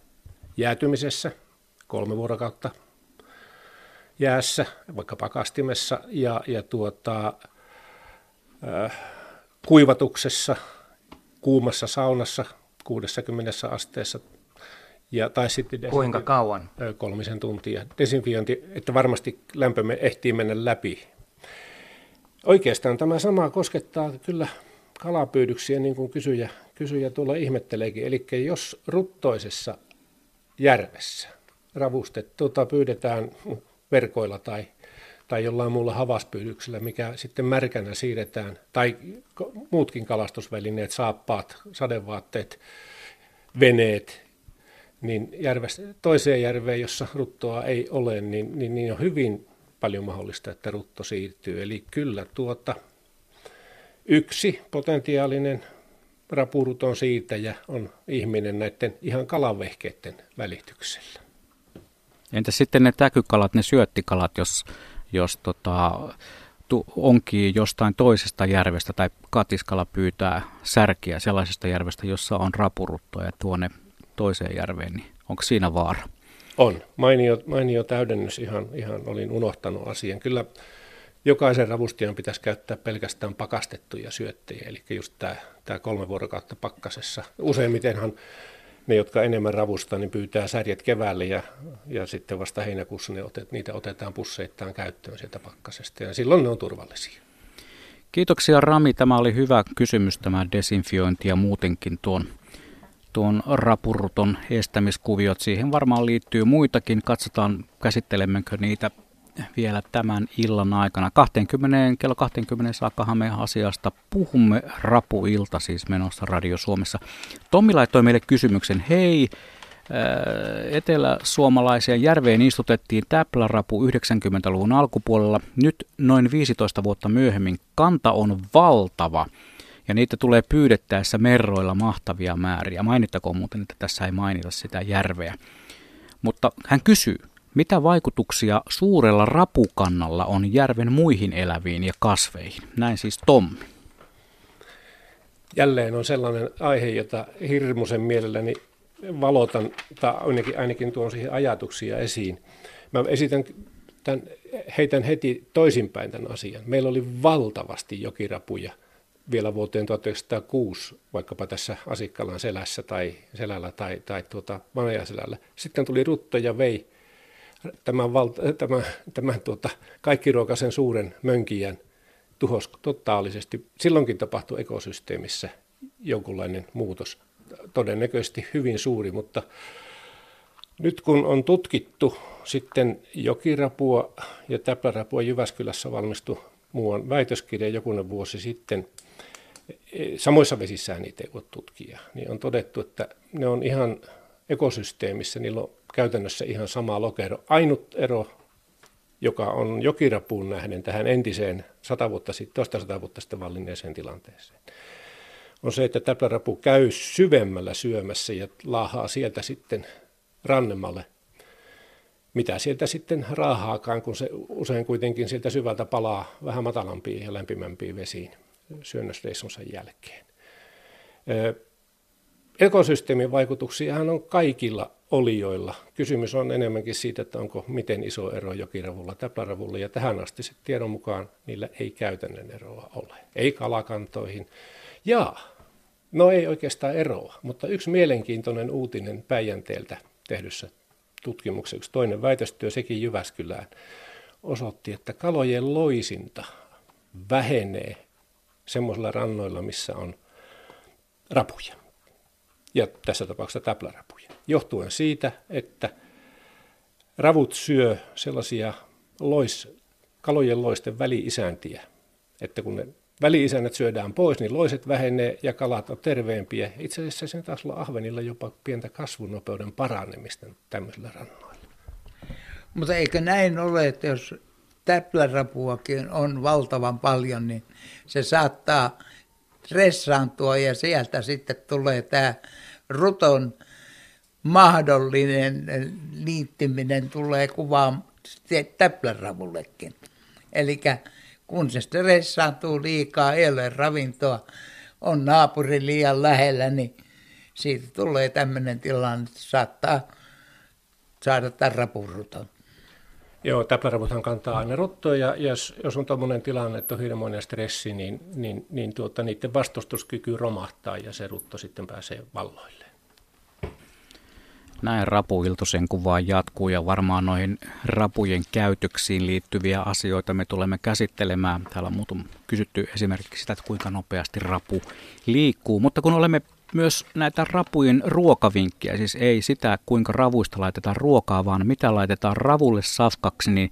jäätymisessä kolme vuorokautta jäässä, vaikka pakastimessa, ja, ja tuota, äh, kuivatuksessa, kuumassa saunassa 60 asteessa. Ja, tai sitten Kuinka kauan? Kolmisen tuntia. Desinfiointi, että varmasti lämpö ehtii mennä läpi. Oikeastaan tämä sama koskettaa kyllä kalapyydyksiä, niin kuin kysyjä, kysyjä tuolla ihmetteleekin. Eli jos ruttoisessa järvessä ravustet, tuota, pyydetään verkoilla tai, tai jollain muulla havaspyydyksellä, mikä sitten märkänä siirretään, tai muutkin kalastusvälineet, saappaat, sadevaatteet, veneet, niin järvestä, toiseen järveen, jossa ruttoa ei ole, niin, niin, niin on hyvin paljon mahdollista, että rutto siirtyy. Eli kyllä tuota, yksi potentiaalinen rapuruton siirtäjä on ihminen näiden ihan kalavehkeiden välityksellä. Entä sitten ne täkykalat, ne syöttikalat, jos, jos tota, tu, onkii jostain toisesta järvestä tai katiskala pyytää särkiä sellaisesta järvestä, jossa on rapuruttoa ja tuonne toiseen järveen, niin onko siinä vaara? On. Mainio, mainio täydennys, ihan, ihan olin unohtanut asian. Kyllä jokaisen ravustajan pitäisi käyttää pelkästään pakastettuja syöttejä, eli just tämä, tämä kolme vuorokautta pakkasessa. Useimmitenhan ne, jotka enemmän ravustaa, niin pyytää särjet keväälle ja, ja sitten vasta heinäkuussa ne otet, niitä otetaan pusseittain käyttöön sieltä pakkasesta ja silloin ne on turvallisia. Kiitoksia Rami. Tämä oli hyvä kysymys tämä desinfiointi ja muutenkin tuon, tuon rapuruton estämiskuviot. Siihen varmaan liittyy muitakin. Katsotaan käsittelemmekö niitä vielä tämän illan aikana. 20, kello 20 saakkahan me asiasta puhumme rapuilta siis menossa Radio Suomessa. Tommi laittoi meille kysymyksen, hei, äh, etelä-suomalaisia järveen istutettiin täplärapu 90-luvun alkupuolella. Nyt noin 15 vuotta myöhemmin kanta on valtava ja niitä tulee pyydettäessä merroilla mahtavia määriä. Mainittakoon muuten, että tässä ei mainita sitä järveä. Mutta hän kysyy, mitä vaikutuksia suurella rapukannalla on järven muihin eläviin ja kasveihin? Näin siis Tommi. Jälleen on sellainen aihe, jota hirmuisen mielelläni valotan, tai ainakin, ainakin tuon siihen ajatuksia esiin. Mä esitän tämän, heitän heti toisinpäin tämän asian. Meillä oli valtavasti jokirapuja vielä vuoteen 1906, vaikkapa tässä Asikkalan selässä tai selällä tai, tai tuota Manajaselällä. Sitten tuli rutto ja vei tämän, valta, tämän, tämän tuota, kaikkiruokaisen suuren mönkijän tuhos totaalisesti. Silloinkin tapahtui ekosysteemissä jonkunlainen muutos, todennäköisesti hyvin suuri, mutta nyt kun on tutkittu sitten jokirapua ja täplärapua Jyväskylässä valmistui muuan väitöskirja jokunen vuosi sitten, samoissa vesissään niitä ei voi tutkia, niin on todettu, että ne on ihan ekosysteemissä, niillä on käytännössä ihan sama lokero. Ainut ero, joka on jokirapuun nähden tähän entiseen sata vuotta sitten, toista sata vuotta sitten vallinneeseen tilanteeseen, on se, että täplärapu käy syvemmällä syömässä ja laahaa sieltä sitten rannemmalle. Mitä sieltä sitten raahaakaan, kun se usein kuitenkin sieltä syvältä palaa vähän matalampiin ja lämpimämpiin vesiin syönnösreissunsa jälkeen. Ekosysteemin vaikutuksiahan on kaikilla olioilla. Kysymys on enemmänkin siitä, että onko miten iso ero jokiravulla, täpläravulla, ja tähän asti se tiedon mukaan niillä ei käytännön eroa ole. Ei kalakantoihin. Ja, no ei oikeastaan eroa, mutta yksi mielenkiintoinen uutinen Päijänteeltä tehdyssä tutkimuksessa, yksi toinen väitöstyö, sekin Jyväskylään, osoitti, että kalojen loisinta vähenee semmoisilla rannoilla, missä on rapuja ja tässä tapauksessa täplärapuja. Johtuen siitä, että ravut syö sellaisia lois, kalojen loisten väliisäntiä, että kun ne väliisännät syödään pois, niin loiset vähenee ja kalat on terveempiä. Itse asiassa sen taas olla ahvenilla jopa pientä kasvunopeuden paranemista tämmöisillä rannoilla. Mutta eikö näin ole, että jos täplärapuakin on valtavan paljon, niin se saattaa stressaantua ja sieltä sitten tulee tämä ruton mahdollinen liittyminen tulee kuvaan täpläravullekin. Eli kun se stressaantuu liikaa, ei ole ravintoa, on naapuri liian lähellä, niin siitä tulee tämmöinen tilanne, että saattaa saada tämän rapuruton. Joo, täpläravuthan kantaa aina ruttoa ja jos, jos on tuommoinen tilanne, että on hirmoinen stressi, niin, niin, niin tuota, niiden vastustuskyky romahtaa ja se rutto sitten pääsee valloille. Näin Rapu Iltosen kuvaa jatkuu ja varmaan noihin rapujen käytöksiin liittyviä asioita me tulemme käsittelemään. Täällä on kysytty esimerkiksi sitä, että kuinka nopeasti rapu liikkuu, mutta kun olemme myös näitä rapujen ruokavinkkiä, siis ei sitä kuinka ravuista laitetaan ruokaa, vaan mitä laitetaan ravulle safkaksi, niin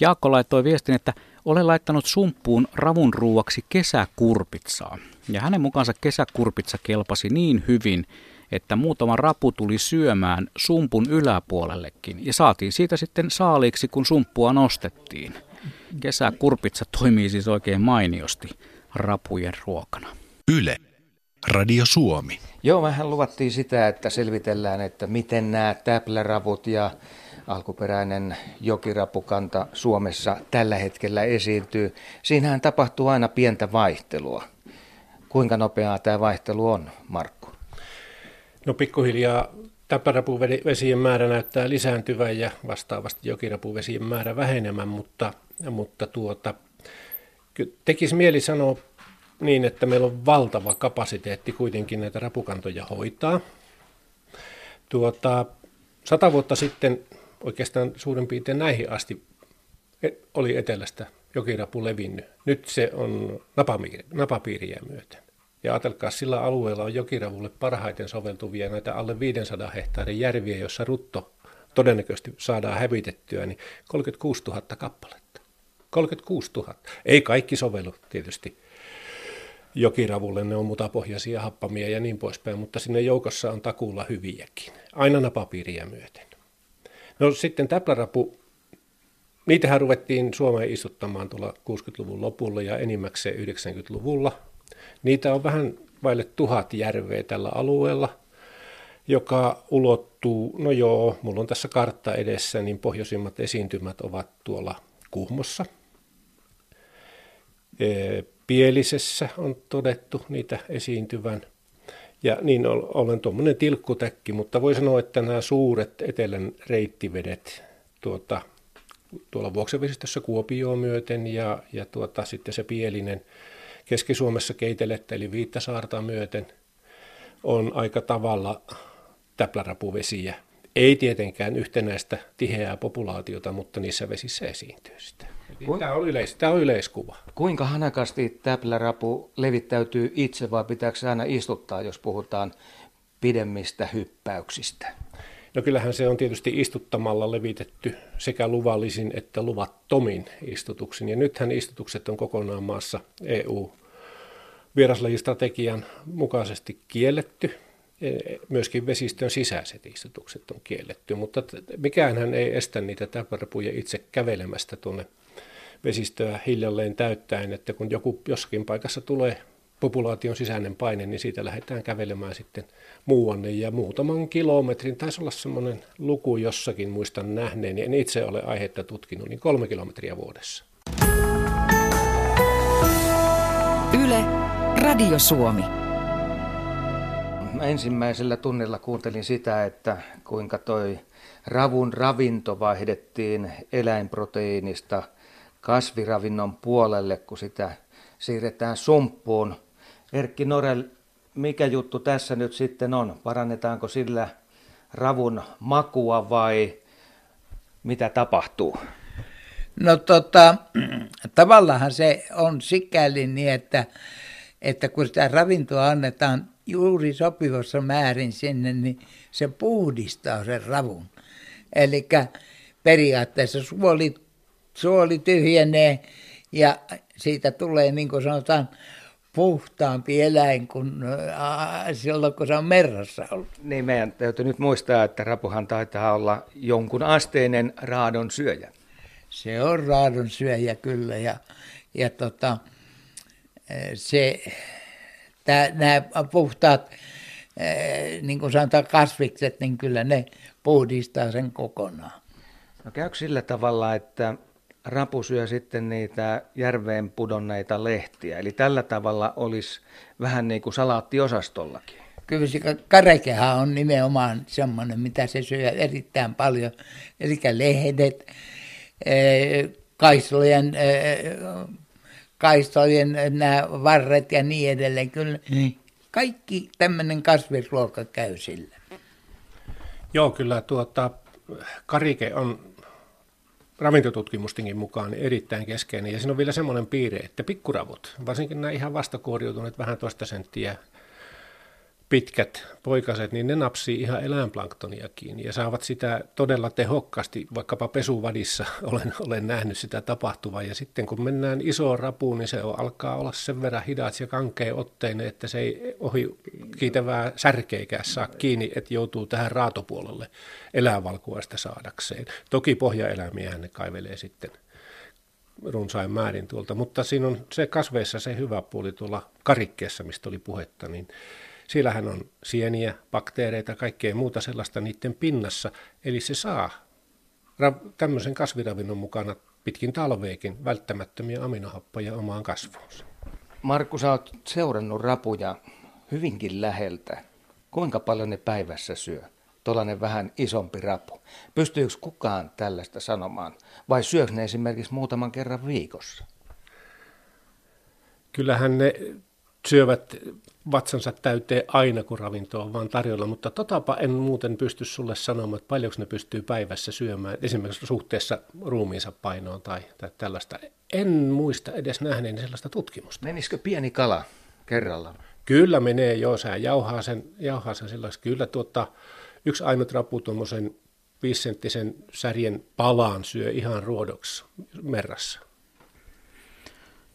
Jaakko laittoi viestin, että olen laittanut sumppuun ravun ruuaksi kesäkurpitsaa. Ja hänen mukaansa kesäkurpitsa kelpasi niin hyvin, että muutama rapu tuli syömään sumpun yläpuolellekin ja saatiin siitä sitten saaliiksi, kun sumppua nostettiin. Kesäkurpitsa toimii siis oikein mainiosti rapujen ruokana. Yle. Radio Suomi. Joo, vähän luvattiin sitä, että selvitellään, että miten nämä täpläravut ja alkuperäinen jokirapukanta Suomessa tällä hetkellä esiintyy. Siinähän tapahtuu aina pientä vaihtelua. Kuinka nopeaa tämä vaihtelu on, Markku? No pikkuhiljaa täppärapuvesien määrä näyttää lisääntyvän ja vastaavasti jokirapuvesien määrä vähenemään, mutta, mutta tuota, tekisi mieli sanoa niin, että meillä on valtava kapasiteetti kuitenkin näitä rapukantoja hoitaa. Tuota, sata vuotta sitten oikeastaan suurin piirtein näihin asti oli etelästä jokirapu levinnyt. Nyt se on napapiiriä myöten. Ja ajatelkaa, sillä alueella on jokiravulle parhaiten soveltuvia näitä alle 500 hehtaarin järviä, jossa rutto todennäköisesti saadaan hävitettyä, niin 36 000 kappaletta. 36 000. Ei kaikki sovellu tietysti jokiravulle, ne on mutapohjaisia happamia ja niin poispäin, mutta sinne joukossa on takuulla hyviäkin, aina napapiiriä myöten. No sitten täplärapu, niitähän ruvettiin Suomeen istuttamaan tuolla 60-luvun lopulla ja enimmäkseen 90-luvulla. Niitä on vähän vaille tuhat järveä tällä alueella, joka ulottuu, no joo, mulla on tässä kartta edessä, niin pohjoisimmat esiintymät ovat tuolla Kuhmossa. Pielisessä on todettu niitä esiintyvän. Ja niin olen tuommoinen tilkkutäkki, mutta voi sanoa, että nämä suuret etelän reittivedet tuota, tuolla Vuoksevesistössä Kuopioon myöten ja, ja tuota, sitten se Pielinen Keski-Suomessa keitelettä eli Viittasaarta myöten on aika tavalla täplärapuvesiä. Ei tietenkään yhtenäistä tiheää populaatiota, mutta niissä vesissä esiintyy sitä. Tämä on, yleis, tämä on yleiskuva. Kuinka hanakasti täplärapu levittäytyy itse vai pitääkö se aina istuttaa, jos puhutaan pidemmistä hyppäyksistä? No kyllähän se on tietysti istuttamalla levitetty sekä luvallisin että luvattomin istutuksin. Ja nythän istutukset on kokonaan maassa EU vieraslajistrategian mukaisesti kielletty. E, myöskin vesistön sisäiset istutukset on kielletty, mutta mikään ei estä niitä täplärapuja itse kävelemästä tuonne vesistöä hiljalleen täyttäen, että kun joku jossakin paikassa tulee populaation sisäinen paine, niin siitä lähdetään kävelemään sitten muuanne ja muutaman kilometrin, taisi olla semmoinen luku jossakin, muistan nähneen, en itse ole aihetta tutkinut, niin kolme kilometriä vuodessa. Yle, Radio Suomi. Mä ensimmäisellä tunnilla kuuntelin sitä, että kuinka toi ravun ravinto vaihdettiin eläinproteiinista – kasviravinnon puolelle, kun sitä siirretään sumppuun. Erkki Norel, mikä juttu tässä nyt sitten on? Parannetaanko sillä ravun makua vai mitä tapahtuu? No tota, tavallaan se on sikäli niin, että, että kun sitä ravintoa annetaan juuri sopivassa määrin sinne, niin se puhdistaa sen ravun. Eli periaatteessa suoli, suoli tyhjenee ja siitä tulee, niin kuin sanotaan, puhtaampi eläin kuin silloin, kun se on merrassa ollut. Niin, meidän täytyy nyt muistaa, että rapuhan taitaa olla jonkun asteinen raadon syöjä. Se on raadon syöjä kyllä ja, ja tota, se, nämä puhtaat, niin kuin sanotaan kasvikset, niin kyllä ne puhdistaa sen kokonaan. No käykö sillä tavalla, että rapu syö sitten niitä järveen pudonneita lehtiä. Eli tällä tavalla olisi vähän niin kuin salaattiosastollakin. Kyllä se karekehan on nimenomaan semmoinen, mitä se syö erittäin paljon. Eli lehdet, eh, kaistojen, eh, kaistojen nämä varret ja niin edelleen. Kyllä kaikki tämmöinen kasvisruoka käy sillä. Joo, kyllä tuota, karike on ravintotutkimustenkin mukaan erittäin keskeinen. Ja siinä on vielä semmoinen piirre, että pikkuravut, varsinkin nämä ihan vastakuoriutuneet vähän toista senttiä pitkät poikaset, niin ne napsii ihan eläinplanktoniakin ja saavat sitä todella tehokkaasti, vaikkapa pesuvadissa olen, olen nähnyt sitä tapahtuvan. Ja sitten kun mennään isoon rapuun, niin se on, alkaa olla sen verran hidas ja kankea otteinen, että se ei ohi kiitävää särkeikään saa kiinni, että joutuu tähän raatopuolelle eläinvalkuaista saadakseen. Toki pohjaeläimiä ne kaivelee sitten runsain määrin tuolta, mutta siinä on se kasveissa se hyvä puoli tuolla karikkeessa, mistä oli puhetta, niin Siellähän on sieniä, bakteereita, kaikkea muuta sellaista niiden pinnassa. Eli se saa tämmöisen kasviravinnon mukana pitkin talveekin välttämättömiä aminohappoja omaan kasvuunsa. Markku, sä oot seurannut rapuja hyvinkin läheltä. Kuinka paljon ne päivässä syö? Tuollainen vähän isompi rapu. Pystyykö kukaan tällaista sanomaan? Vai syökö ne esimerkiksi muutaman kerran viikossa? Kyllähän ne syövät vatsansa täyteen aina, kun ravinto on vaan tarjolla, mutta totapa en muuten pysty sulle sanomaan, että paljonko ne pystyy päivässä syömään, esimerkiksi suhteessa ruumiinsa painoon tai, tai tällaista. En muista edes nähneen sellaista tutkimusta. Menisikö pieni kala kerralla? Kyllä menee, joo, sä jauhaa sen, jauhaa sen sellaista. Kyllä tuota, yksi ainut rapu tuommoisen viisenttisen särjen palaan syö ihan ruodoksi merrassa.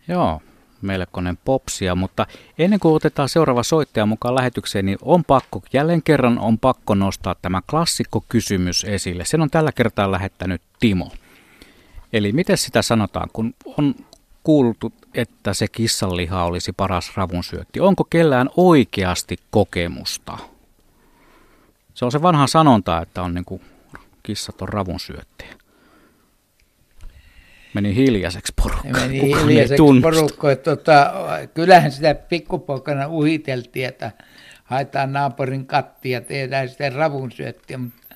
Joo, melkoinen popsia, mutta ennen kuin otetaan seuraava soittaja mukaan lähetykseen, niin on pakko, jälleen kerran on pakko nostaa tämä klassikkokysymys esille. Sen on tällä kertaa lähettänyt Timo. Eli miten sitä sanotaan, kun on kuultu, että se kissanliha olisi paras ravunsyötti. Onko kellään oikeasti kokemusta? Se on se vanha sanonta, että on niin kuin kissat on ravunsyöttejä. Meni hiljaiseksi porukka. Meni hiljaiseksi porukka. Että tota, kyllähän sitä pikkupoikana uhiteltiin, että haetaan naapurin katti ja tehdään sitten ravun syöttiä, mutta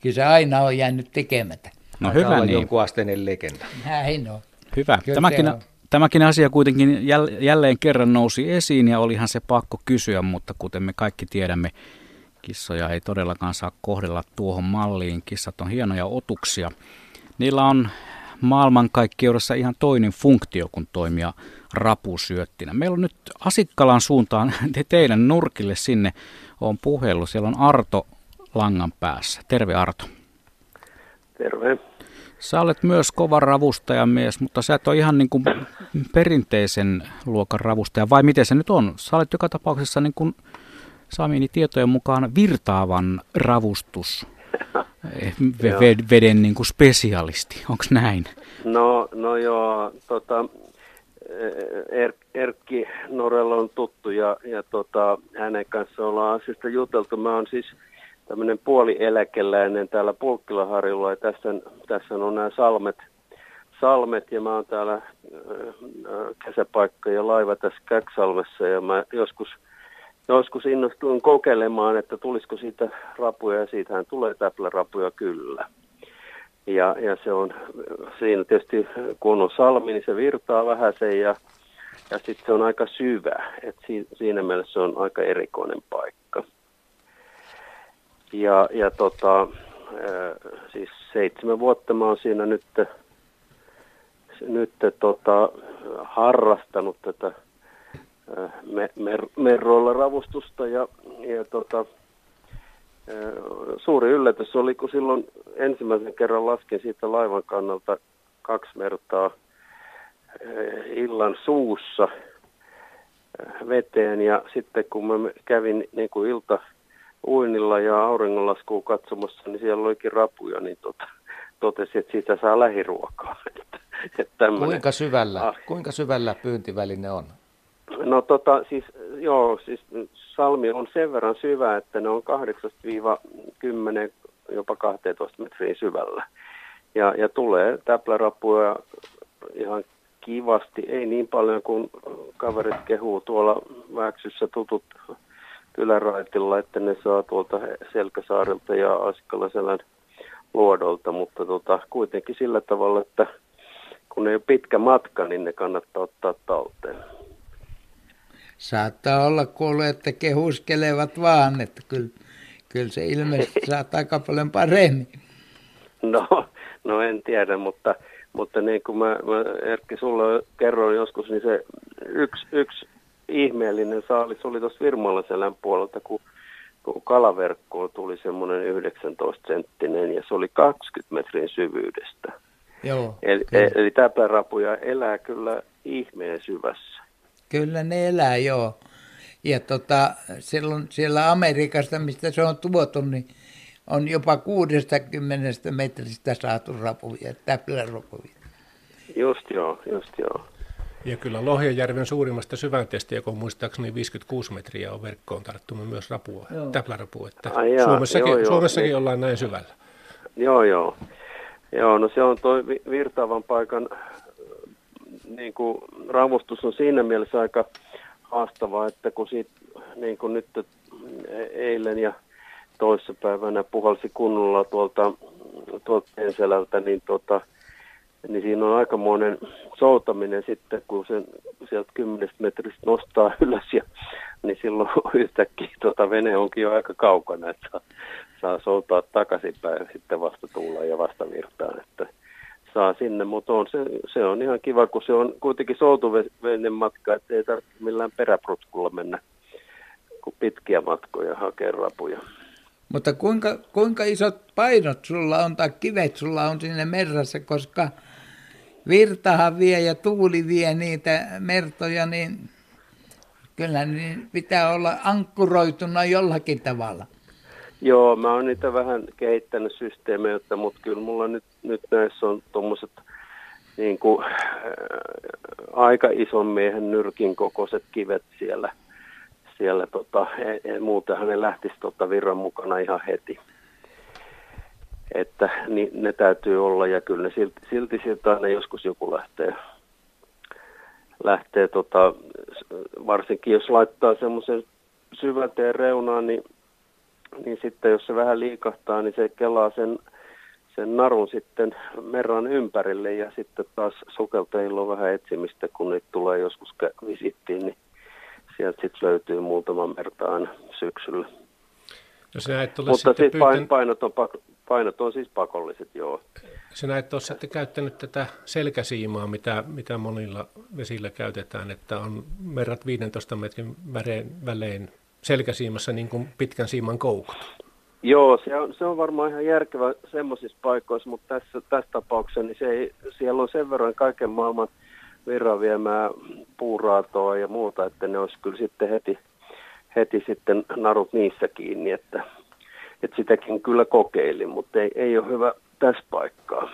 kyllä se aina on jäänyt tekemättä. No Aika hyvä niin. joku asteinen legenda. Näin on. Hyvä. tämäkin, on. tämäkin asia kuitenkin jälleen kerran nousi esiin ja olihan se pakko kysyä, mutta kuten me kaikki tiedämme, kissoja ei todellakaan saa kohdella tuohon malliin. Kissat on hienoja otuksia. Niillä on maailmankaikkeudessa ihan toinen funktio kuin toimia rapusyöttinä. Meillä on nyt Asikkalan suuntaan te teidän nurkille sinne on puhelu. Siellä on Arto langan päässä. Terve Arto. Terve. Sä olet myös kova ravustajamies, mutta sä et ole ihan niin kuin perinteisen luokan ravustaja, vai miten se nyt on? Sä olet joka tapauksessa niin kuin saamiini tietojen mukaan virtaavan ravustus veden niin kuin spesialisti, onko näin? No, no joo, tota, er, Erkki Norella on tuttu ja, ja tota, hänen kanssa ollaan asiasta juteltu. Mä oon siis tämmöinen puolieläkeläinen täällä Pulkkilaharjulla ja tässä, tässä on nämä salmet, salmet ja mä oon täällä kesäpaikka ja laiva tässä Käksalmessa ja mä joskus – joskus innostuin kokeilemaan, että tulisiko siitä rapuja ja siitähän tulee täplärapuja kyllä. Ja, ja se on siinä tietysti, kun on salmi, niin se virtaa vähän se ja, ja sitten se on aika syvä. Et si, siinä mielessä se on aika erikoinen paikka. Ja, ja tota, siis seitsemän vuotta mä oon siinä nyt, nyt tota, harrastanut tätä me, mer, merroilla ravustusta ja, ja tota, suuri yllätys oli, kun silloin ensimmäisen kerran laskin siitä laivan kannalta kaksi mertaa illan suussa veteen ja sitten kun mä kävin niin kuin ilta uinilla ja auringonlaskua katsomassa, niin siellä olikin rapuja, niin tota, totesi, että siitä saa lähiruokaa. Että, että kuinka, syvällä, ah. kuinka syvällä pyyntiväline on? No tota, siis joo, siis salmi on sen verran syvä, että ne on 8-10, jopa 12 metriä syvällä. Ja, ja tulee täplärapuja ihan kivasti, ei niin paljon kuin kaverit kehuu tuolla Väksyssä tutut yläraitilla, että ne saa tuolta Selkäsaarilta ja Askalaselän luodolta, mutta tota, kuitenkin sillä tavalla, että kun ei ole pitkä matka, niin ne kannattaa ottaa talteen. Saattaa olla kuullut, että kehuskelevat vaan, että kyllä, kyllä se ilmeisesti saattaa aika paljon paremmin. No, no en tiedä, mutta, mutta niin kuin mä, mä Erkki sulle kerroin joskus, niin se yksi, yksi ihmeellinen saalis oli tuossa Virmallaselän puolelta, kun, kun kalaverkkoon tuli semmoinen 19 senttinen ja se oli 20 metrin syvyydestä. Joo, eli, eli täpärapuja elää kyllä ihmeen syvässä. Kyllä ne elää, joo. Ja tota, silloin siellä Amerikasta, mistä se on tuotu, niin on jopa 60 metristä saatu rapuja, täplärapuja. Just joo, just joo. Ja kyllä Lohjajärven suurimmasta syvänteestä, kun muistaakseni 56 metriä on verkkoon tarttunut myös rapua, täplärapua. Että Ai jaa, Suomessakin, joo, joo, Suomessakin niin, ollaan näin syvällä. Joo, joo. Joo, no se on tuo virtaavan paikan niin kuin, ravustus on siinä mielessä aika haastava, että kun siitä, niin kuin nyt eilen ja toissapäivänä puhalsi kunnolla tuolta, tuolta enselältä, niin tota, niin siinä on aikamoinen soutaminen sitten, kun sen sieltä kymmenestä metristä nostaa ylös, ja, niin silloin yhtäkkiä tota vene onkin jo aika kaukana, että saa, saa soutaa takaisinpäin sitten vasta tulla ja vasta virtaan, että saa sinne, mutta on se, se on ihan kiva, kun se on kuitenkin soutuvenen matka, että ei tarvitse millään peräprutkulla mennä kuin pitkiä matkoja hakea rapuja. Mutta kuinka, kuinka isot painot sulla on tai kivet sulla on sinne merrassa, koska virtahan vie ja tuuli vie niitä mertoja, niin kyllä niin pitää olla ankkuroituna jollakin tavalla. Joo, mä oon niitä vähän kehittänyt systeemejä, mutta kyllä mulla nyt, nyt näissä on tuommoiset niin kuin, äh, aika ison miehen nyrkin kokoiset kivet siellä. siellä tota, e, e, muutenhan ne lähtisi tota virran mukana ihan heti että niin ne täytyy olla ja kyllä ne silti, silti siltä aina joskus joku lähtee, lähtee tota, varsinkin jos laittaa semmoisen syvänteen reunaan, niin, niin sitten jos se vähän liikahtaa, niin se kelaa sen, sen narun sitten merran ympärille ja sitten taas sukeltajilla on vähän etsimistä, kun niitä tulee joskus visittiin, niin sieltä sitten löytyy muutama merta aina syksyllä. Sinä et ole Mutta siis pyytän... painot, on, painot on siis pakolliset, joo. Sinä et ole sitten käyttänyt tätä selkäsiimaa, mitä, mitä monilla vesillä käytetään, että on merrat 15 metrin välein, välein selkäsiimassa niin kuin pitkän siiman koukut. Joo, se on, se on varmaan ihan järkevä semmoisissa paikoissa, mutta tässä, tässä tapauksessa niin se ei, siellä on sen verran kaiken maailman virran viemää puuraatoa ja muuta, että ne olisi kyllä sitten heti, heti sitten narut niissä kiinni, että, että sitäkin kyllä kokeilin, mutta ei, ei ole hyvä tässä paikkaa.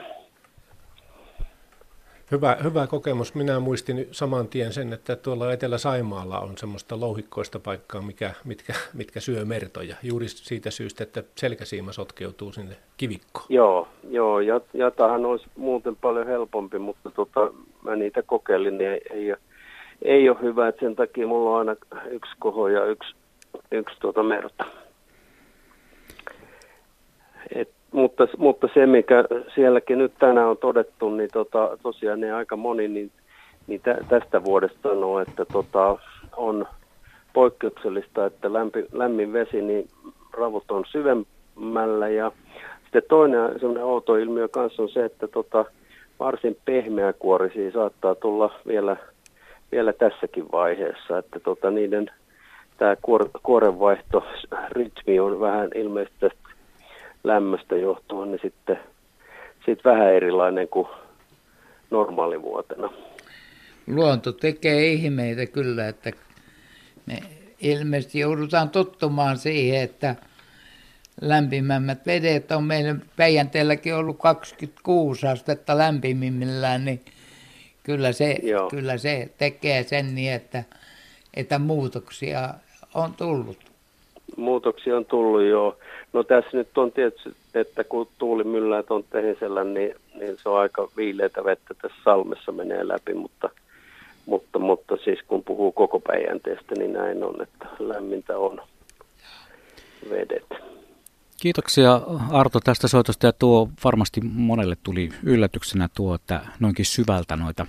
Hyvä, hyvä kokemus. Minä muistin saman tien sen, että tuolla Etelä-Saimaalla on semmoista louhikkoista paikkaa, mikä, mitkä, mitkä syö mertoja. Juuri siitä syystä, että selkäsiima sotkeutuu sinne kivikkoon. Joo, joo ja, jatahan olisi muuten paljon helpompi, mutta tota, mä niitä kokeilin, niin ei, ei, ei ole hyvä. Että sen takia mulla on aina yksi koho ja yksi, yksi tuota merta. Et mutta, mutta se, mikä sielläkin nyt tänään on todettu, niin tota, tosiaan ne aika moni niin, niin tä, tästä vuodesta sanoo, että tota, on poikkeuksellista, että lämpi, lämmin vesi, niin ravut on syvemmällä. Ja sitten toinen semmoinen outo ilmiö kanssa on se, että tota, varsin pehmeä kuorisia saattaa tulla vielä, vielä tässäkin vaiheessa, että tota, niiden tämä kuor, kuorenvaihto rytmi on vähän ilmeisesti tästä lämmöstä johtuen, niin sitten sit vähän erilainen kuin normaalivuotena. Luonto tekee ihmeitä kyllä, että me ilmeisesti joudutaan tottumaan siihen, että lämpimämmät vedet on meidän Päijänteelläkin ollut 26 astetta lämpimimmillään, niin kyllä se, kyllä se tekee sen niin, että, että muutoksia on tullut. Muutoksia on tullut joo. No tässä nyt on tietysti, että kun myllää on Tehisellä, niin, niin se on aika viileitä vettä tässä salmessa menee läpi, mutta, mutta, mutta siis kun puhuu koko päijänteestä, niin näin on, että lämmintä on vedet. Kiitoksia Arto tästä soitosta ja tuo varmasti monelle tuli yllätyksenä tuo, että noinkin syvältä noita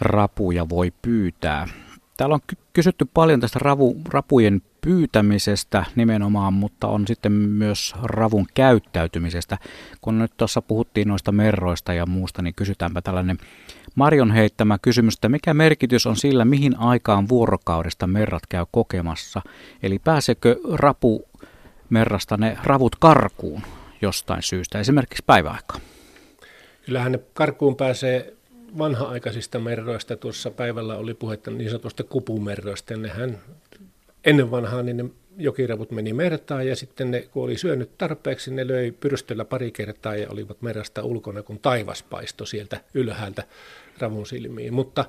rapuja voi pyytää. Täällä on kysytty paljon tästä ravu, rapujen pyytämisestä nimenomaan, mutta on sitten myös ravun käyttäytymisestä. Kun nyt tuossa puhuttiin noista merroista ja muusta, niin kysytäänpä tällainen Marion heittämä kysymys, että mikä merkitys on sillä, mihin aikaan vuorokaudesta merrat käy kokemassa? Eli pääsekö rapu merrasta ne ravut karkuun jostain syystä, esimerkiksi päiväaikaan? Kyllähän ne karkuun pääsee vanha-aikaisista merroista. Tuossa päivällä oli puhetta niin sanotusta kupumerroista. Nehän ennen vanhaa niin ne jokiravut meni mertaan ja sitten ne, kun oli syönyt tarpeeksi, ne löi pyrstöllä pari kertaa ja olivat merrasta ulkona, kun taivas paistoi sieltä ylhäältä ravun silmiin. Mutta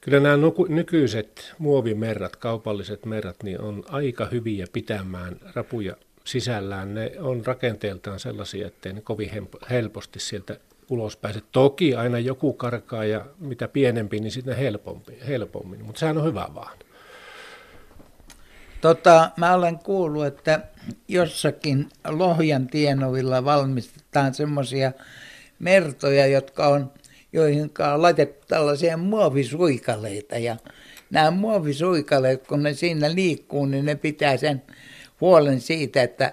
kyllä nämä nykyiset muovimerrat, kaupalliset merrat, niin on aika hyviä pitämään rapuja sisällään. Ne on rakenteeltaan sellaisia, ettei ne kovin helposti sieltä ulos pääse. Toki aina joku karkaa ja mitä pienempi, niin sitten helpompi, helpommin, mutta sehän on hyvä vaan. Tota, mä olen kuullut, että jossakin Lohjan tienovilla valmistetaan semmoisia mertoja, jotka on, joihin on laitettu tällaisia muovisuikaleita. Ja nämä muovisuikaleet, kun ne siinä liikkuu, niin ne pitää sen huolen siitä, että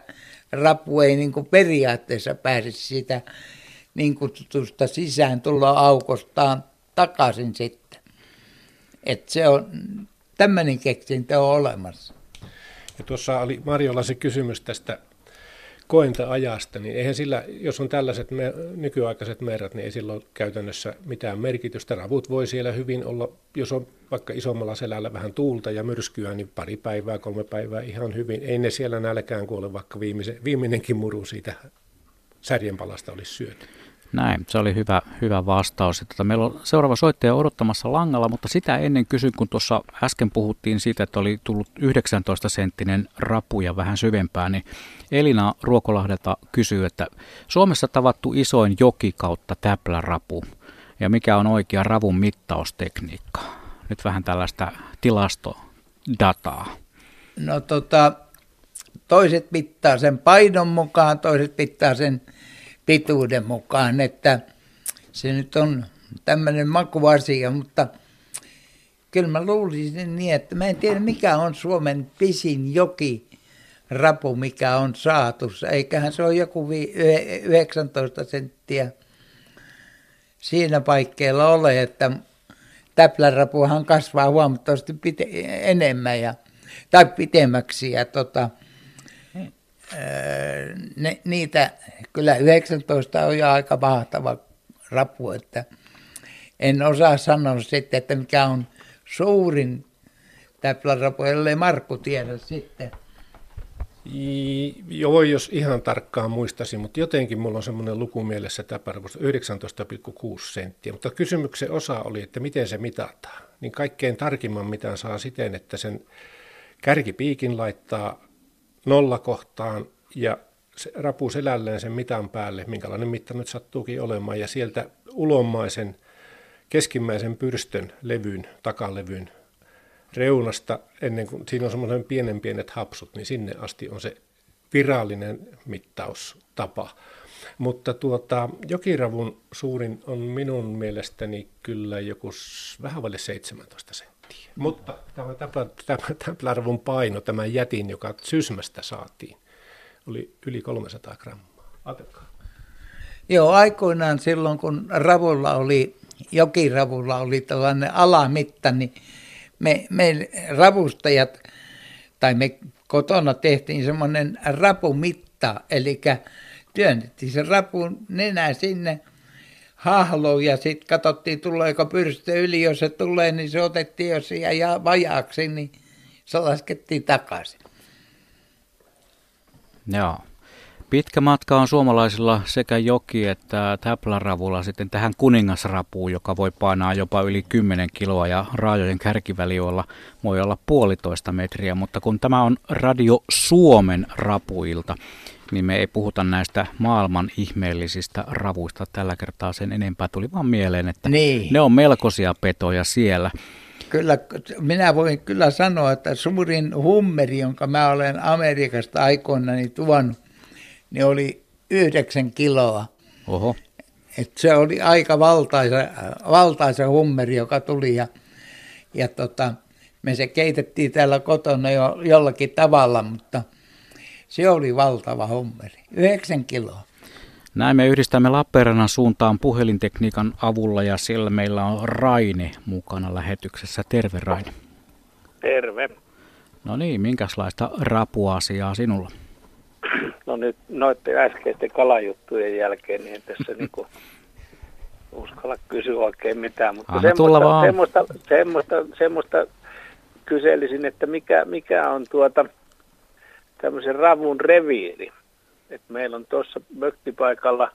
rapu ei niin periaatteessa pääse siitä niin kutsutusta aukostaan takaisin sitten. Että se on, tämmöinen keksintö on olemassa. Ja tuossa oli Marjolla se kysymys tästä koenta-ajasta, niin eihän sillä, jos on tällaiset me, nykyaikaiset merrat, niin ei sillä ole käytännössä mitään merkitystä. Ravut voi siellä hyvin olla, jos on vaikka isommalla selällä vähän tuulta ja myrskyä, niin pari päivää, kolme päivää ihan hyvin. Ei ne siellä nälkään kuole, vaikka viimeinenkin muru siitä särjenpalasta olisi syöty. Näin, se oli hyvä, hyvä vastaus. Tota, meillä on seuraava soittaja odottamassa langalla, mutta sitä ennen kysyn, kun tuossa äsken puhuttiin siitä, että oli tullut 19-senttinen rapu ja vähän syvempää, niin Elina Ruokolahdelta kysyy, että Suomessa tavattu isoin joki kautta täplärapu ja mikä on oikea ravun mittaustekniikka? Nyt vähän tällaista tilastodataa. No tota, toiset mittaa sen painon mukaan, toiset mittaa sen pituuden mukaan, että se nyt on tämmöinen makuasia, mutta kyllä mä luulisin niin, että mä en tiedä mikä on Suomen pisin joki rapu, mikä on saatu. Eiköhän se ole joku 19 senttiä siinä paikkeilla ole, että täplärapuhan kasvaa huomattavasti pite- enemmän ja, tai pitemmäksi ja tota, ne, niitä, kyllä 19 on jo aika mahtava rapu, että en osaa sanoa sitten, että mikä on suurin täplärapu, ellei Markku tiedä sitten. Joo, jos ihan tarkkaan muistaisin, mutta jotenkin mulla on semmoinen luku mielessä täpärvosta 19,6 senttiä. Mutta kysymyksen osa oli, että miten se mitataan. Niin kaikkein tarkimman mitan saa siten, että sen kärkipiikin laittaa nollakohtaan ja se rapuu selälleen sen mitan päälle, minkälainen mitta nyt sattuukin olemaan, ja sieltä ulommaisen keskimmäisen pyrstön levyn, takalevyn reunasta, ennen kuin siinä on semmoinen pienen pienet hapsut, niin sinne asti on se virallinen mittaustapa. Mutta tuota, jokiravun suurin on minun mielestäni kyllä joku vähän vaille 17 senttiä. Mutta tämä, tämä, tämä, tämä paino, tämä jätin, joka Sysmästä saatiin, oli yli 300 grammaa. Ajatelkaa. Joo, aikoinaan silloin kun ravulla oli, jokiravulla oli tällainen alamitta, niin me, me ravustajat tai me kotona tehtiin semmoinen rapumitta, eli työnnettiin se rapun nenä sinne hahloon ja sitten katsottiin tuleeko pyrstö yli, jos se tulee, niin se otettiin, jos se jäi vajaaksi, niin se laskettiin takaisin. Joo. Pitkä matka on suomalaisilla sekä joki että täpläravulla sitten tähän kuningasrapuun, joka voi painaa jopa yli 10 kiloa ja raajojen kärkiväliolla voi olla puolitoista metriä, mutta kun tämä on Radio Suomen rapuilta, niin me ei puhuta näistä maailman ihmeellisistä ravuista tällä kertaa sen enempää. Tuli vaan mieleen, että niin. ne on melkoisia petoja siellä. Kyllä, minä voin kyllä sanoa, että suurin hummeri, jonka mä olen Amerikasta aikoinani tuonut, niin oli yhdeksän kiloa. Oho. Et se oli aika valtaisa, valtaisa hummeri, joka tuli ja, ja tota, me se keitettiin täällä kotona jo, jollakin tavalla, mutta se oli valtava hummeri. Yhdeksän kiloa. Näin me yhdistämme Lappeenrannan suuntaan puhelintekniikan avulla ja siellä meillä on Raine mukana lähetyksessä. Terve Raine. Terve. No niin, minkälaista rapuasiaa sinulla? No nyt noiden äskeisten kalajuttujen jälkeen, niin tässä niinku uskalla kysyä oikein mitään, mutta Anna semmoista, semmoista, semmoista, semmoista kyselisin, että mikä, mikä on tuota tämmöisen ravun reviiri. Et meillä on tuossa mökkipaikalla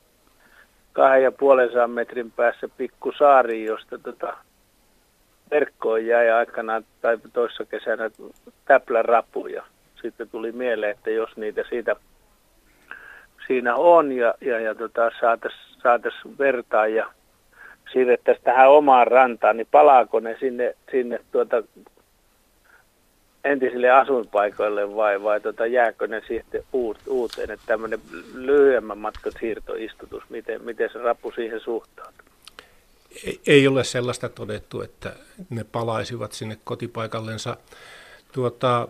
kahden ja puolen metrin päässä pikku saari, josta tota verkkoon jäi aikanaan tai toissa kesänä täplärapuja. Sitten tuli mieleen, että jos niitä siitä siinä on ja, ja, ja tota, saataisiin saatais vertaa ja siirrettäisiin tähän omaan rantaan, niin palaako ne sinne, sinne tuota entisille asuinpaikoille vai, vai tota, jääkö ne sitten uut, uuteen, että tämmöinen lyhyemmän matkan siirtoistutus, miten, miten se rappu siihen suhtautuu? Ei, ei ole sellaista todettu, että ne palaisivat sinne kotipaikallensa. Tuota,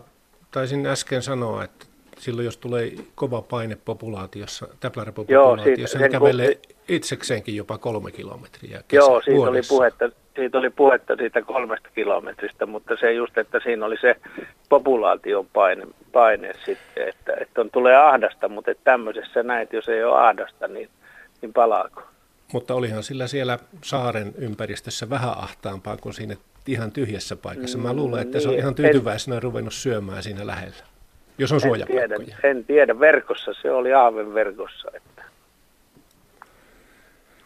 taisin äsken sanoa, että silloin jos tulee kova paine populaatiossa, täpläräpopulaatiossa, niin kävelee kun... itsekseenkin jopa kolme kilometriä kesä, Joo, siitä oli, puhetta, siitä oli puhetta siitä kolmesta kilometristä, mutta se just, että siinä oli se populaation paine, paine sitten, että, että on, tulee ahdasta, mutta että tämmöisessä näet, jos ei ole ahdasta, niin, niin palaako? Mutta olihan sillä siellä saaren ympäristössä vähän ahtaampaa kuin siinä ihan tyhjässä paikassa. Mä luulen, että se on niin, ihan tyytyväisenä ruvennut syömään siinä lähellä. Jos on en tiedä, en tiedä, verkossa se oli Aaven verkossa. Että,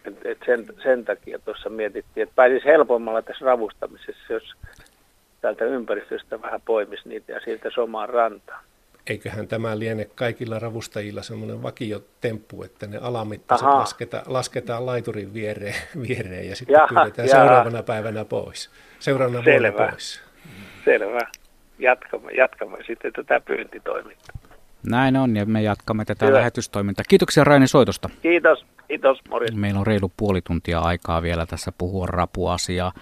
et, et sen, sen takia tuossa mietittiin, että pääsisi helpommalla tässä ravustamisessa, jos täältä ympäristöstä vähän poimisi niitä ja sieltä somaan rantaan. Eiköhän tämä liene kaikilla ravustajilla semmoinen vakiotemppu, että ne alamittaiset lasketaan, lasketaan laiturin viereen, viereen ja sitten jaha, pyydetään jaha. seuraavana päivänä pois. Seuraavana Selvä. vuonna pois. Selvä jatkamme, jatkamme sitten tätä pyyntitoimintaa. Näin on, ja me jatkamme tätä Hyvä. lähetystoimintaa. Kiitoksia Raini soitosta. Kiitos, kiitos, morjens. Meillä on reilu puoli tuntia aikaa vielä tässä puhua rapuasiaa.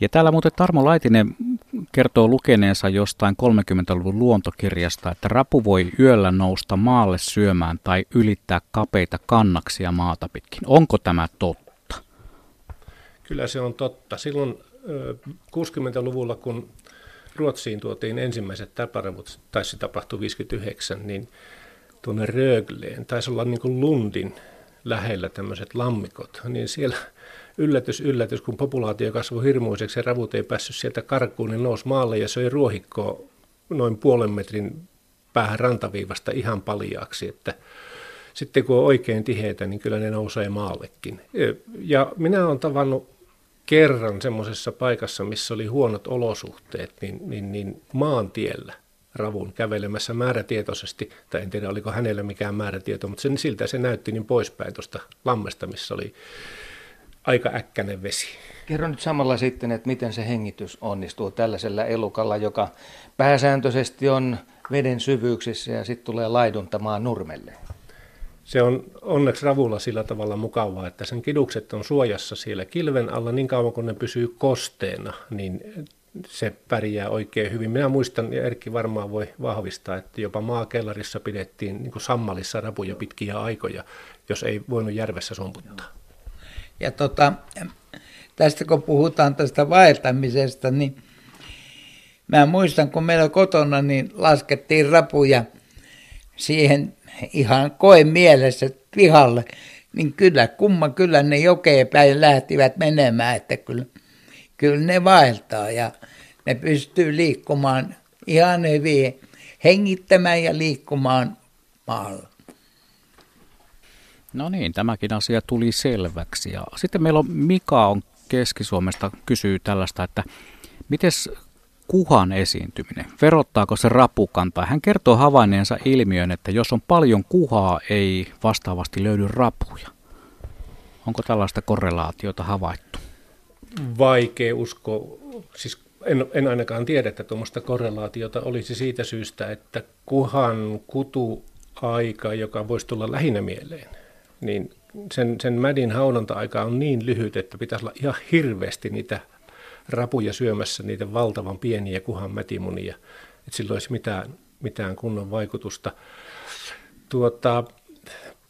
Ja täällä muuten Tarmo Laitinen kertoo lukeneensa jostain 30-luvun luontokirjasta, että rapu voi yöllä nousta maalle syömään tai ylittää kapeita kannaksia maata pitkin. Onko tämä totta? Kyllä se on totta. Silloin 60-luvulla, kun Ruotsiin tuotiin ensimmäiset täpärevut, tai se tapahtui 59, niin tuonne Rögleen, taisi olla niin kuin Lundin lähellä tämmöiset lammikot, niin siellä yllätys, yllätys, kun populaatio kasvoi hirmuiseksi ja ravut ei päässyt sieltä karkuun, niin nousi maalle ja söi ruohikkoa noin puolen metrin päähän rantaviivasta ihan paljaaksi, että sitten kun on oikein tiheitä, niin kyllä ne nousee maallekin. Ja minä olen tavannut kerran semmoisessa paikassa, missä oli huonot olosuhteet, niin, niin, niin maantiellä ravun kävelemässä määrätietoisesti, tai en tiedä oliko hänellä mikään määrätieto, mutta sen, siltä se näytti niin poispäin tuosta lammesta, missä oli aika äkkänen vesi. Kerro nyt samalla sitten, että miten se hengitys onnistuu tällaisella elukalla, joka pääsääntöisesti on veden syvyyksissä ja sitten tulee laiduntamaan nurmelle se on onneksi ravulla sillä tavalla mukavaa, että sen kidukset on suojassa siellä kilven alla niin kauan kuin ne pysyy kosteena, niin se pärjää oikein hyvin. Minä muistan, ja Erkki varmaan voi vahvistaa, että jopa maakellarissa pidettiin niin sammalissa rapuja pitkiä aikoja, jos ei voinut järvessä sumputtaa. Ja tota, tästä kun puhutaan tästä vaeltamisesta, niin mä muistan, kun meillä kotona niin laskettiin rapuja siihen ihan koe mielessä pihalle, niin kyllä, kumma kyllä ne jokeen päin lähtivät menemään, että kyllä, kyllä ne vaeltaa ja ne pystyy liikkumaan ihan hyvin, hengittämään ja liikkumaan maalla. No niin, tämäkin asia tuli selväksi. Ja sitten meillä on Mika on Keski-Suomesta kysyy tällaista, että miten kuhan esiintyminen, verottaako se rapukantaa? Hän kertoo havainneensa ilmiön, että jos on paljon kuhaa, ei vastaavasti löydy rapuja. Onko tällaista korrelaatiota havaittu? Vaikea usko, siis en, en ainakaan tiedä, että tuommoista korrelaatiota olisi siitä syystä, että kuhan kutuaika, joka voisi tulla lähinnä mieleen, niin sen, sen mädin haudonta-aika on niin lyhyt, että pitäisi olla ihan hirveästi niitä rapuja syömässä, niitä valtavan pieniä kuhan mätimunia, että sillä olisi mitään, mitään kunnon vaikutusta. Tuota,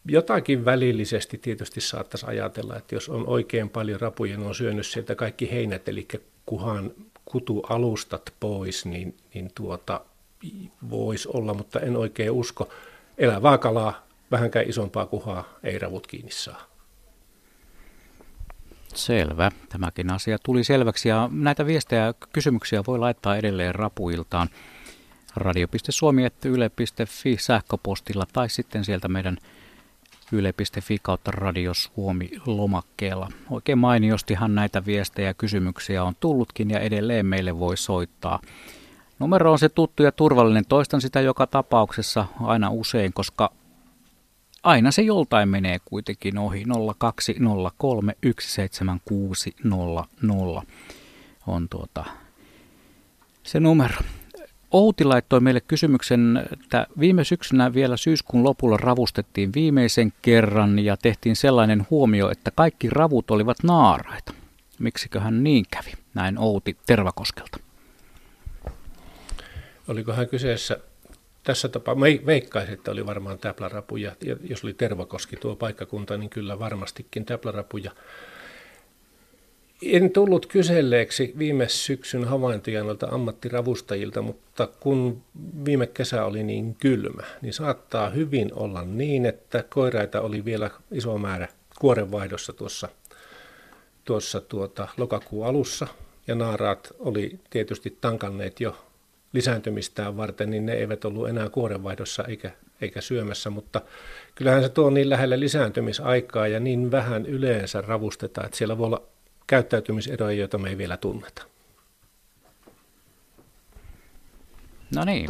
jotakin välillisesti tietysti saattaisi ajatella, että jos on oikein paljon rapuja, ne on syönyt sieltä kaikki heinät, eli kuhan kutualustat pois, niin, niin tuota, voisi olla, mutta en oikein usko. Elävää kalaa, vähänkään isompaa kuhaa ei ravut kiinni saa. Selvä. Tämäkin asia tuli selväksi ja näitä viestejä ja kysymyksiä voi laittaa edelleen rapuiltaan radio.suomi.yle.fi sähköpostilla tai sitten sieltä meidän yle.fi kautta Radio Suomi lomakkeella. Oikein mainiostihan näitä viestejä ja kysymyksiä on tullutkin ja edelleen meille voi soittaa. Numero on se tuttu ja turvallinen. Toistan sitä joka tapauksessa aina usein, koska aina se joltain menee kuitenkin ohi. 0203 17600 on tuota se numero. Outi laittoi meille kysymyksen, että viime syksynä vielä syyskuun lopulla ravustettiin viimeisen kerran ja tehtiin sellainen huomio, että kaikki ravut olivat naaraita. Miksiköhän niin kävi? Näin Outi Tervakoskelta. Olikohan kyseessä tässä tapaa, veikkaisin, että oli varmaan täplarapuja, ja jos oli Tervakoski tuo paikkakunta, niin kyllä varmastikin täplarapuja. En tullut kyselleeksi viime syksyn havaintoja noilta ammattiravustajilta, mutta kun viime kesä oli niin kylmä, niin saattaa hyvin olla niin, että koiraita oli vielä iso määrä kuorenvaihdossa tuossa, tuossa tuota, lokakuun alussa, ja naaraat oli tietysti tankanneet jo lisääntymistään varten, niin ne eivät ollut enää kuorenvaihdossa eikä, eikä syömässä, mutta kyllähän se tuo niin lähelle lisääntymisaikaa ja niin vähän yleensä ravustetaan, että siellä voi olla käyttäytymiseroja, joita me ei vielä tunneta. No niin.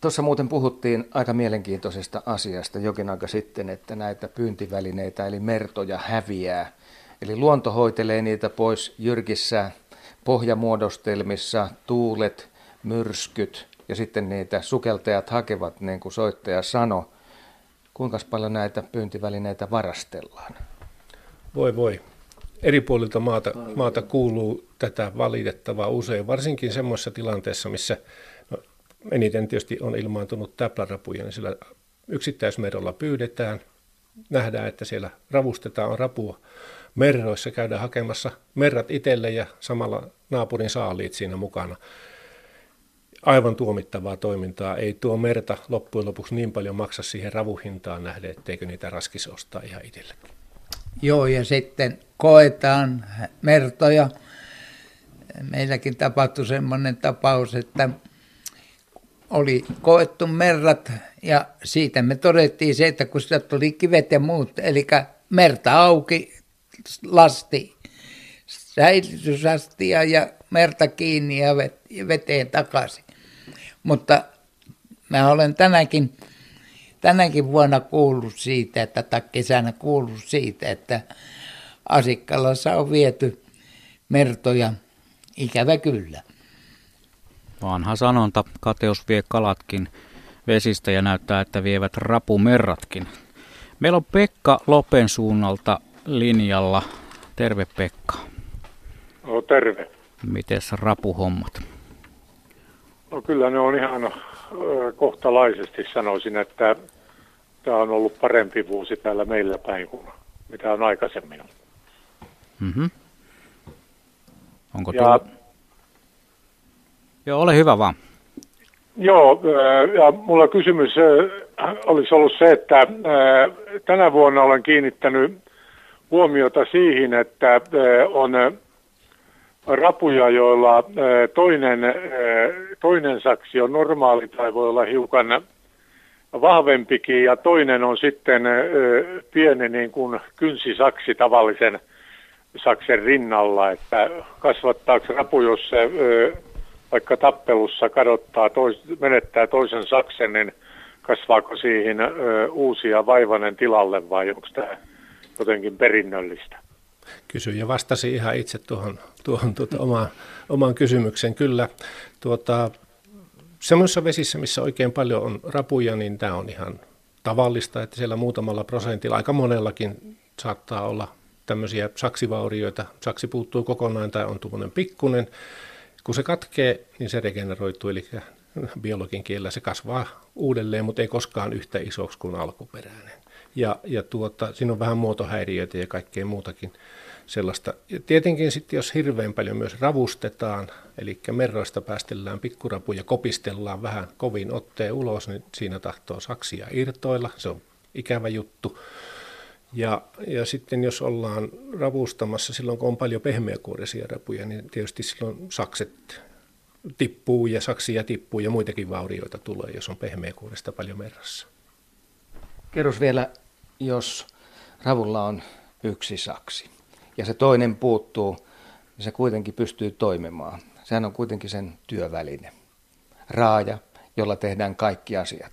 Tuossa muuten puhuttiin aika mielenkiintoisesta asiasta jokin aika sitten, että näitä pyyntivälineitä eli mertoja häviää. Eli luonto hoitelee niitä pois jyrkissä pohjamuodostelmissa, tuulet, myrskyt ja sitten niitä sukeltajat hakevat, niin kuin soittaja sanoi. Kuinka paljon näitä pyyntivälineitä varastellaan? Voi voi. Eri puolilta maata, maata kuuluu tätä valitettavaa usein, varsinkin semmoisessa tilanteessa, missä no, eniten tietysti on ilmaantunut täplärapuja, niin sillä yksittäismerolla pyydetään, nähdään, että siellä ravustetaan, rapua merroissa, käydään hakemassa merrat itselle ja samalla naapurin saaliit siinä mukana aivan tuomittavaa toimintaa. Ei tuo merta loppujen lopuksi niin paljon maksa siihen ravuhintaan nähden, etteikö niitä raskis ostaa ihan itsellekin. Joo, ja sitten koetaan mertoja. Meilläkin tapahtui semmoinen tapaus, että oli koettu merrat ja siitä me todettiin se, että kun sieltä tuli kivet ja muut, eli merta auki, lasti, säilytysastia ja merta kiinni ja veteen takaisin. Mutta mä olen tänäkin, tänäkin vuonna kuullut siitä, että tai kesänä kuullut siitä, että Asikkalassa on viety mertoja, ikävä kyllä. Vanha sanonta, kateus vie kalatkin vesistä ja näyttää, että vievät rapumerratkin. Meillä on Pekka Lopen suunnalta linjalla. Terve Pekka. No terve. Mites rapuhommat? No kyllä ne on ihan kohtalaisesti sanoisin, että tämä on ollut parempi vuosi täällä meillä päin kuin mitä on aikaisemmin. Mm-hmm. Onko ja, tullut? Joo, ole hyvä vaan. Joo, ja mulla kysymys olisi ollut se, että tänä vuonna olen kiinnittänyt huomiota siihen, että on rapuja, joilla toinen, toinen saksi on normaali tai voi olla hiukan vahvempikin ja toinen on sitten pieni niin kuin kynsisaksi tavallisen saksen rinnalla, että kasvattaako rapu, jos se vaikka tappelussa kadottaa, tois, menettää toisen saksen, niin kasvaako siihen uusia vaivanen tilalle vai onko tämä jotenkin perinnöllistä? Ja vastasi ihan itse tuohon, tuohon tuota, omaan, omaan kysymykseen. Kyllä, tuota, semmoisissa vesissä, missä oikein paljon on rapuja, niin tämä on ihan tavallista, että siellä muutamalla prosentilla, aika monellakin saattaa olla tämmöisiä saksivaurioita. Saksi puuttuu kokonaan tai on tuommoinen pikkunen. Kun se katkee, niin se regeneroituu, eli biologin kielellä se kasvaa uudelleen, mutta ei koskaan yhtä isoksi kuin alkuperäinen. Ja, ja tuota, siinä on vähän muotohäiriöitä ja kaikkea muutakin sellaista. Ja tietenkin sitten, jos hirveän paljon myös ravustetaan, eli merroista päästellään pikkurapuja, kopistellaan vähän kovin otteen ulos, niin siinä tahtoo saksia irtoilla. Se on ikävä juttu. Ja, ja sitten jos ollaan ravustamassa silloin, kun on paljon pehmeäkuorisia rapuja, niin tietysti silloin sakset tippuu ja saksia tippuu ja muitakin vaurioita tulee, jos on pehmeäkuorista paljon merrassa. Kerros vielä, jos ravulla on yksi saksi ja se toinen puuttuu, niin se kuitenkin pystyy toimimaan. Sehän on kuitenkin sen työväline. Raaja, jolla tehdään kaikki asiat.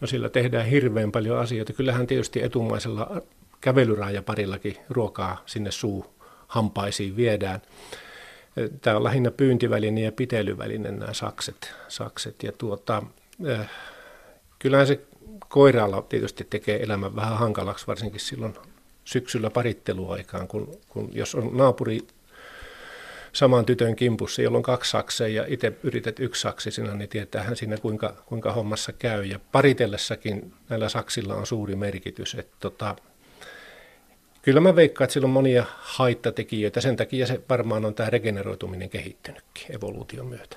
No sillä tehdään hirveän paljon asioita. Kyllähän tietysti etumaisella kävelyraajaparillakin ruokaa sinne suu hampaisiin viedään. Tämä on lähinnä pyyntiväline ja pitelyväline nämä sakset. sakset. Ja tuota, äh, kyllähän se koiraalla tietysti tekee elämän vähän hankalaksi, varsinkin silloin syksyllä paritteluaikaan, kun, kun jos on naapuri saman tytön kimpussa, jolla on kaksi sakseja ja itse yrität yksi saksi sinä, niin tietäähän siinä kuinka, kuinka hommassa käy. Ja paritellessakin näillä saksilla on suuri merkitys. Että tota, Kyllä mä veikkaan, että sillä on monia haittatekijöitä. Sen takia se varmaan on tämä regeneroituminen kehittynytkin evoluution myötä.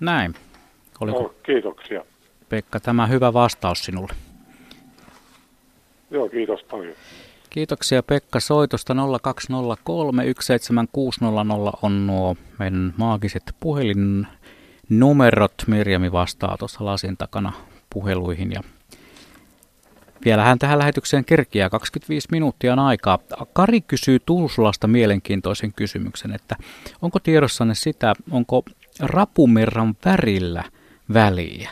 Näin. Oliko, no, kiitoksia. Pekka, tämä hyvä vastaus sinulle. Joo, kiitos paljon. Kiitoksia Pekka soitosta 0203 17600 on nuo meidän maagiset puhelinnumerot. Mirjami vastaa tuossa lasin takana puheluihin ja Vielähän tähän lähetykseen kerkiää 25 minuuttia on aikaa. Kari kysyy Tuusulasta mielenkiintoisen kysymyksen, että onko tiedossanne sitä, onko rapumerran värillä väliä?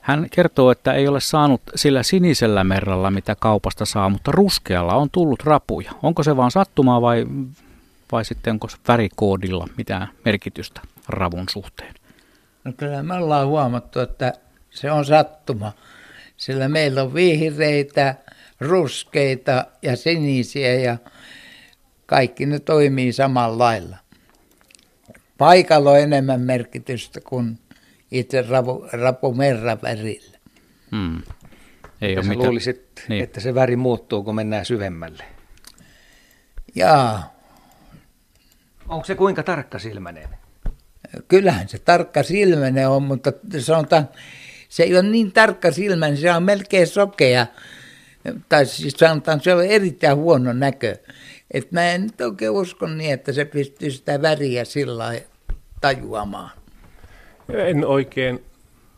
Hän kertoo, että ei ole saanut sillä sinisellä merralla, mitä kaupasta saa, mutta ruskealla on tullut rapuja. Onko se vaan sattumaa vai, vai sitten onko värikoodilla mitään merkitystä ravun suhteen? No kyllä me ollaan huomattu, että se on sattuma sillä meillä on vihreitä, ruskeita ja sinisiä ja kaikki ne toimii samalla lailla. Paikalla on enemmän merkitystä kuin itse rapu, rapumerra värillä. Hmm. Ei ole mitään. luulisit, niin. että se väri muuttuu, kun mennään syvemmälle? Jaa. Onko se kuinka tarkka silmäinen? Kyllähän se tarkka silmäinen on, mutta sanotaan, se ei ole niin tarkka silmä, niin se on melkein sokea. Tai siis sanotaan, se on erittäin huono näkö. Et mä en nyt oikein usko niin, että se pystyy sitä väriä sillä tajuamaan. En oikein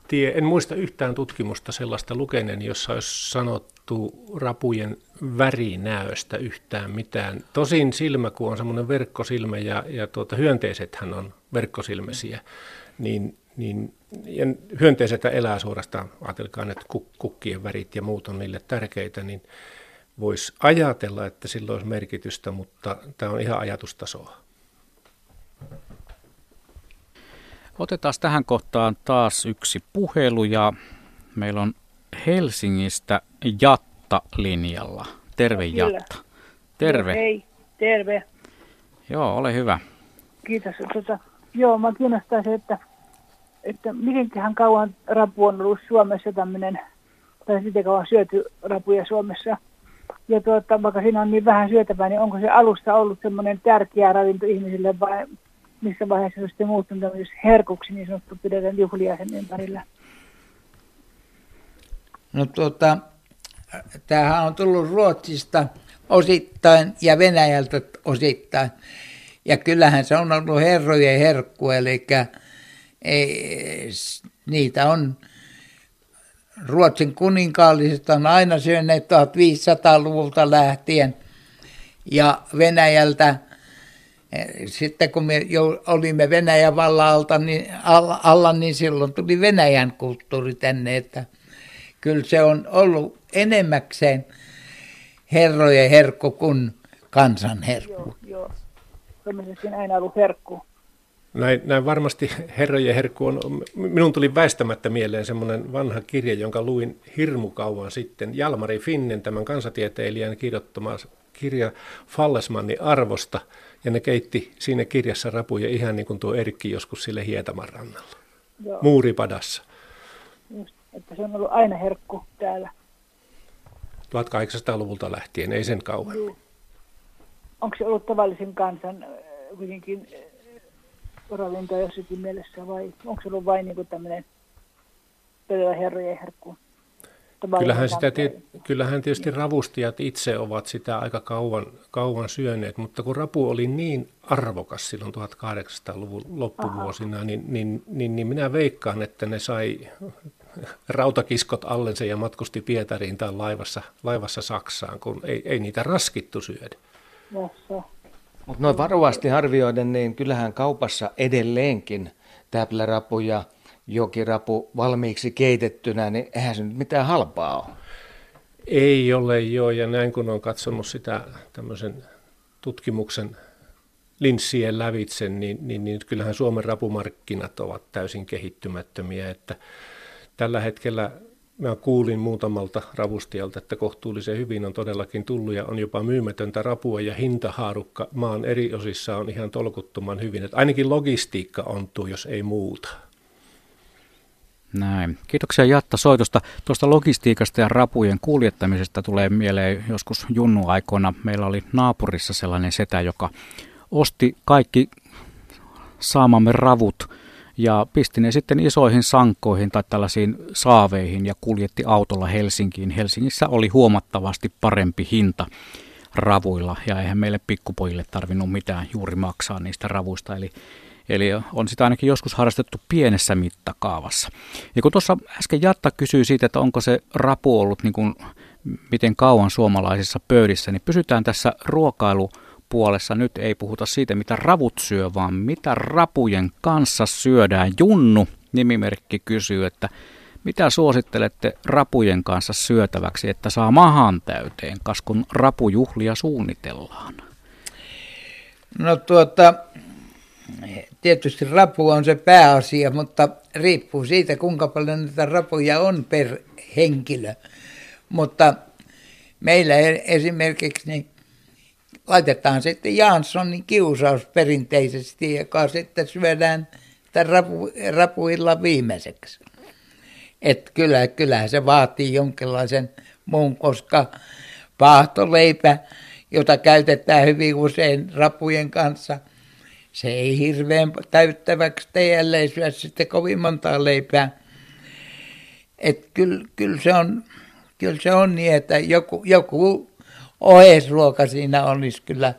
tiedä, en muista yhtään tutkimusta sellaista lukeneen, jossa olisi sanottu rapujen värinäöstä yhtään mitään. Tosin silmä, kun on semmoinen verkkosilmä ja, ja tuota, hyönteisethän on verkkosilmäisiä, niin, niin ja hyönteiset elää suorastaan, ajatelkaa että kukkien värit ja muut on niille tärkeitä, niin voisi ajatella, että sillä olisi merkitystä, mutta tämä on ihan ajatustasoa. Otetaan tähän kohtaan taas yksi puhelu ja meillä on Helsingistä Jatta linjalla. Terve no, Jatta. Terve. No, hei, terve. Joo, ole hyvä. Kiitos. Tota, joo, mä kiinnostaisin, että että mitenköhän kauan rapu on ollut Suomessa tämmöinen, tai sitten kauan syöty rapuja Suomessa. Ja tuota, vaikka siinä on niin vähän syötävää, niin onko se alusta ollut semmoinen tärkeä ravinto ihmisille vai missä vaiheessa se sitten muuttunut tämmöisessä herkuksi, niin sanottu pidetään juhlia sen ympärillä. No tuota, tämähän on tullut Ruotsista osittain ja Venäjältä osittain. Ja kyllähän se on ollut herrojen herkku, eli ei, niitä on Ruotsin kuninkaalliset on aina syöneet 1500-luvulta lähtien ja Venäjältä sitten kun me jo olimme Venäjän vallalta, niin, alla, niin silloin tuli Venäjän kulttuuri tänne, että kyllä se on ollut enemmäkseen herrojen herkku kuin kansan herkku. Joo, joo. Suomessa aina ollut herkku. Näin, näin varmasti herrojen herkku on. Minun tuli väistämättä mieleen semmoinen vanha kirja, jonka luin hirmu kauan sitten. Jalmari Finnen, tämän kansatieteilijän kirjoittama kirja Fallesmannin arvosta. Ja ne keitti siinä kirjassa rapuja ihan niin kuin tuo Erkki joskus sille Hietaman rannalla. Joo. Muuripadassa. Just, että se on ollut aina herkku täällä. 1800-luvulta lähtien, ei sen kauan. Onko se ollut tavallisen kansan äh, kuitenkin ravinto jossakin mielessä vai onko se ollut vain niin tämmöinen todella herrojen herkku? Kyllähän, sitä, kyllähän tietysti ravustajat itse ovat sitä aika kauan, kauan syöneet, mutta kun rapu oli niin arvokas silloin 1800-luvun loppuvuosina, niin, niin, niin, niin minä veikkaan, että ne sai rautakiskot allensa ja matkusti Pietariin tai laivassa, laivassa Saksaan, kun ei, ei niitä raskittu syödä. Mutta noin varovasti arvioiden, niin kyllähän kaupassa edelleenkin täplärapu ja jokirapu valmiiksi keitettynä, niin eihän se nyt mitään halpaa ole. Ei ole joo, ja näin kun on katsonut sitä tämmöisen tutkimuksen linssien lävitse, niin, niin, niin kyllähän Suomen rapumarkkinat ovat täysin kehittymättömiä, että tällä hetkellä Mä kuulin muutamalta ravustajalta, että kohtuullisen hyvin on todellakin tullut ja on jopa myymätöntä rapua ja hintahaarukka maan eri osissa on ihan tolkuttoman hyvin. Että ainakin logistiikka ontuu, jos ei muuta. Näin. Kiitoksia Jatta soitosta. Tuosta logistiikasta ja rapujen kuljettamisesta tulee mieleen joskus junnuaikoina. Meillä oli naapurissa sellainen setä, joka osti kaikki saamamme ravut ja pisti ne sitten isoihin sankkoihin tai tällaisiin saaveihin ja kuljetti autolla Helsinkiin. Helsingissä oli huomattavasti parempi hinta ravuilla ja eihän meille pikkupojille tarvinnut mitään juuri maksaa niistä ravuista. Eli, eli on sitä ainakin joskus harrastettu pienessä mittakaavassa. Ja kun tuossa äsken Jatta kysyi siitä, että onko se rapu ollut niin kuin, miten kauan suomalaisissa pöydissä, niin pysytään tässä ruokailu puolessa nyt ei puhuta siitä, mitä ravut syö, vaan mitä rapujen kanssa syödään. Junnu nimimerkki kysyy, että mitä suosittelette rapujen kanssa syötäväksi, että saa mahan täyteen, kas kun rapujuhlia suunnitellaan? No tuota, tietysti rapu on se pääasia, mutta riippuu siitä, kuinka paljon näitä rapuja on per henkilö. Mutta meillä e- esimerkiksi niin laitetaan sitten Janssonin kiusaus perinteisesti, joka sitten syödään rapu, rapuilla viimeiseksi. Et kyllä, kyllä se vaatii jonkinlaisen muun, koska paahtoleipä, jota käytetään hyvin usein rapujen kanssa, se ei hirveän täyttäväksi tee, ellei syö sitten kovin montaa leipää. Et kyllä, kyllä, se on, kyllä se on niin, että joku, joku ohesruoka siinä olisi kyllä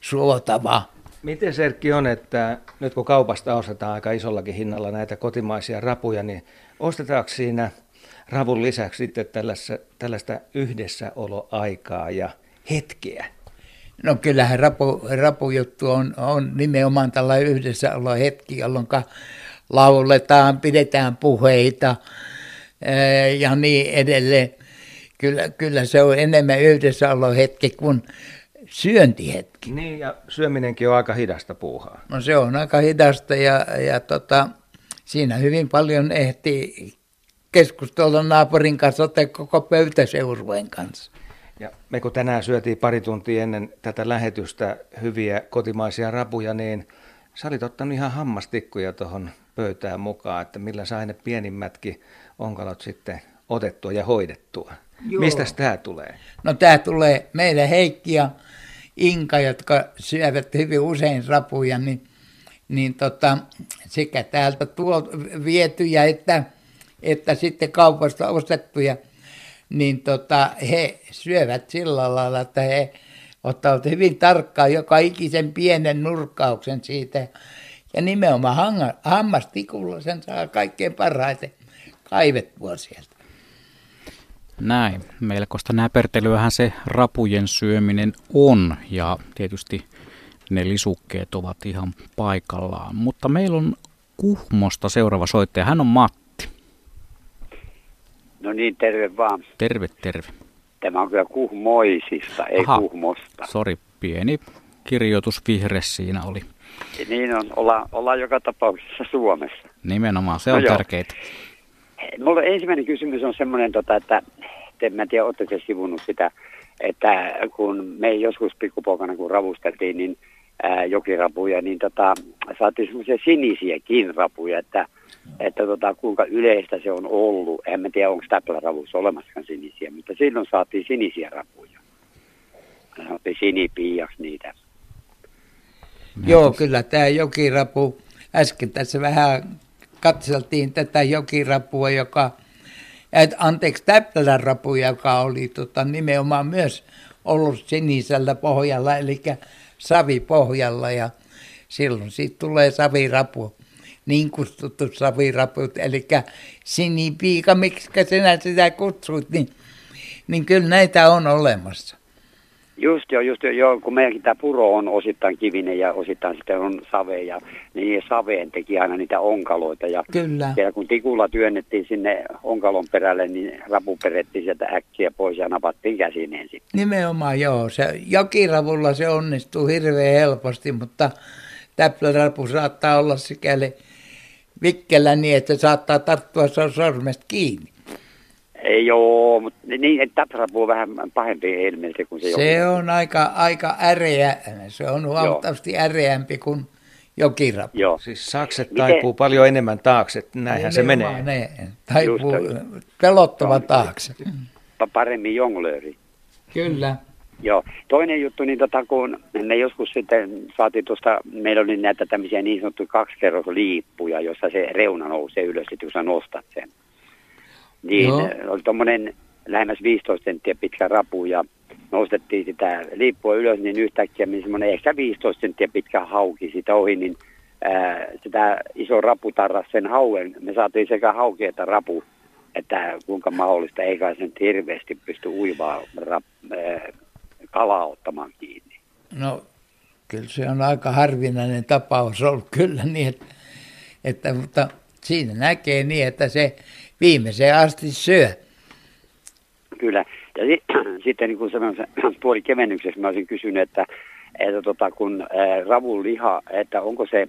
suotava. Miten Serkki on, että nyt kun kaupasta ostetaan aika isollakin hinnalla näitä kotimaisia rapuja, niin ostetaanko siinä ravun lisäksi sitten tällaista, tällaista yhdessäoloaikaa ja hetkeä? No kyllähän rapu, rapujuttu on, on nimenomaan tällainen yhdessäolohetki, jolloin lauletaan, pidetään puheita ja niin edelleen kyllä, kyllä se on enemmän hetki kuin syöntihetki. Niin, ja syöminenkin on aika hidasta puuhaa. No se on aika hidasta ja, ja tota, siinä hyvin paljon ehtii keskustella naapurin kanssa tai koko pöytäseurueen kanssa. Ja me kun tänään syötiin pari tuntia ennen tätä lähetystä hyviä kotimaisia rapuja, niin sä olit ottanut ihan hammastikkuja tuohon pöytään mukaan, että millä sai ne pienimmätkin onkalot sitten otettua ja hoidettua. Mistä tämä tulee? No tämä tulee meidän Heikki ja Inka, jotka syövät hyvin usein rapuja, niin niin tota, sekä täältä tuo vietyjä että, että sitten kaupasta ostettuja, niin tota, he syövät sillä lailla, että he ottavat hyvin tarkkaan joka ikisen pienen nurkkauksen siitä. Ja nimenomaan hammastikulla sen saa kaikkein parhaiten kaivettua sieltä. Näin. Melkoista näpertelyähän se rapujen syöminen on ja tietysti ne lisukkeet ovat ihan paikallaan. Mutta meillä on Kuhmosta seuraava soittaja. Hän on Matti. No niin, terve vaan. Terve, terve. Tämä on kyllä Kuhmoisista, ei Aha, Kuhmosta. Sori, pieni kirjoitusvihre siinä oli. Niin on, olla, ollaan joka tapauksessa Suomessa. Nimenomaan, se on no tärkeää. Mulla ensimmäinen kysymys on semmoinen, tota, että te, mä en tiedä, olette sivunut sitä, että kun me joskus pikkupoikana kun ravusteltiin, niin ää, jokirapuja, niin tota, saatiin semmoisia sinisiäkin rapuja, että, että tota, kuinka yleistä se on ollut. En mä tiedä, onko täpläravussa olemassakaan sinisiä, mutta silloin saatiin sinisiä rapuja. Sanottiin sinipiiaksi niitä. Joo, kyllä tämä jokirapu, äsken tässä vähän katseltiin tätä jokirapua, joka, et, anteeksi, täppälänrapu, joka oli tota, nimenomaan myös ollut sinisellä pohjalla, eli savipohjalla, ja silloin siitä tulee savirapu, niin kutsuttu savirapu, eli sinipiika, miksi sinä sitä kutsuit, niin, niin kyllä näitä on olemassa. Just joo, just joo, kun meidänkin tämä puro on osittain kivinen ja osittain sitten on save ja niin saveen teki aina niitä onkaloita. Ja, Kyllä. ja kun tikulla työnnettiin sinne onkalon perälle, niin rapu perettiin sieltä äkkiä pois ja napattiin käsineen sitten. Nimenomaan joo, se jokiravulla se onnistuu hirveän helposti, mutta täplärapu saattaa olla sikäli vikkelä niin, että se saattaa tarttua sormesta kiinni. Ei joo, mutta niin, että on vähän pahempi ilmeisesti kuin se Se on aika, aika äreä, se on huomattavasti joo. äreämpi kuin jokirapu. Joo. Siis sakset Miten? taipuu paljon enemmän taakse, näinhän ne se menee. Ne taipuu pelottava taakse. Paremmin jonglööri. Kyllä. Joo. Toinen juttu, niin tota, kun me joskus sitten saatiin tuosta, meillä oli näitä tämmöisiä niin sanottuja kaksikerrosliippuja, jossa se reuna nousee ylös, kun sä nostat sen. Niin Joo. oli tuommoinen lähemmäs 15 senttiä pitkä rapu ja nostettiin sitä liippua ylös, niin yhtäkkiä niin semmoinen ehkä 15 senttiä pitkä hauki sitä ohi, niin ää, sitä iso rapu tarras sen hauen. Me saatiin sekä hauki että rapu, että kuinka mahdollista, eikä sen hirveästi pysty uivaa rap, ää, kalaa ottamaan kiinni. No kyllä se on aika harvinainen tapaus ollut kyllä niin, että, että mutta siinä näkee niin, että se viimeiseen asti syö. Kyllä. Ja si- sitten niin kuin semmoisen puoli kevennyksessä mä olisin kysynyt, että, että tota, kun äh, ravun liha, että onko se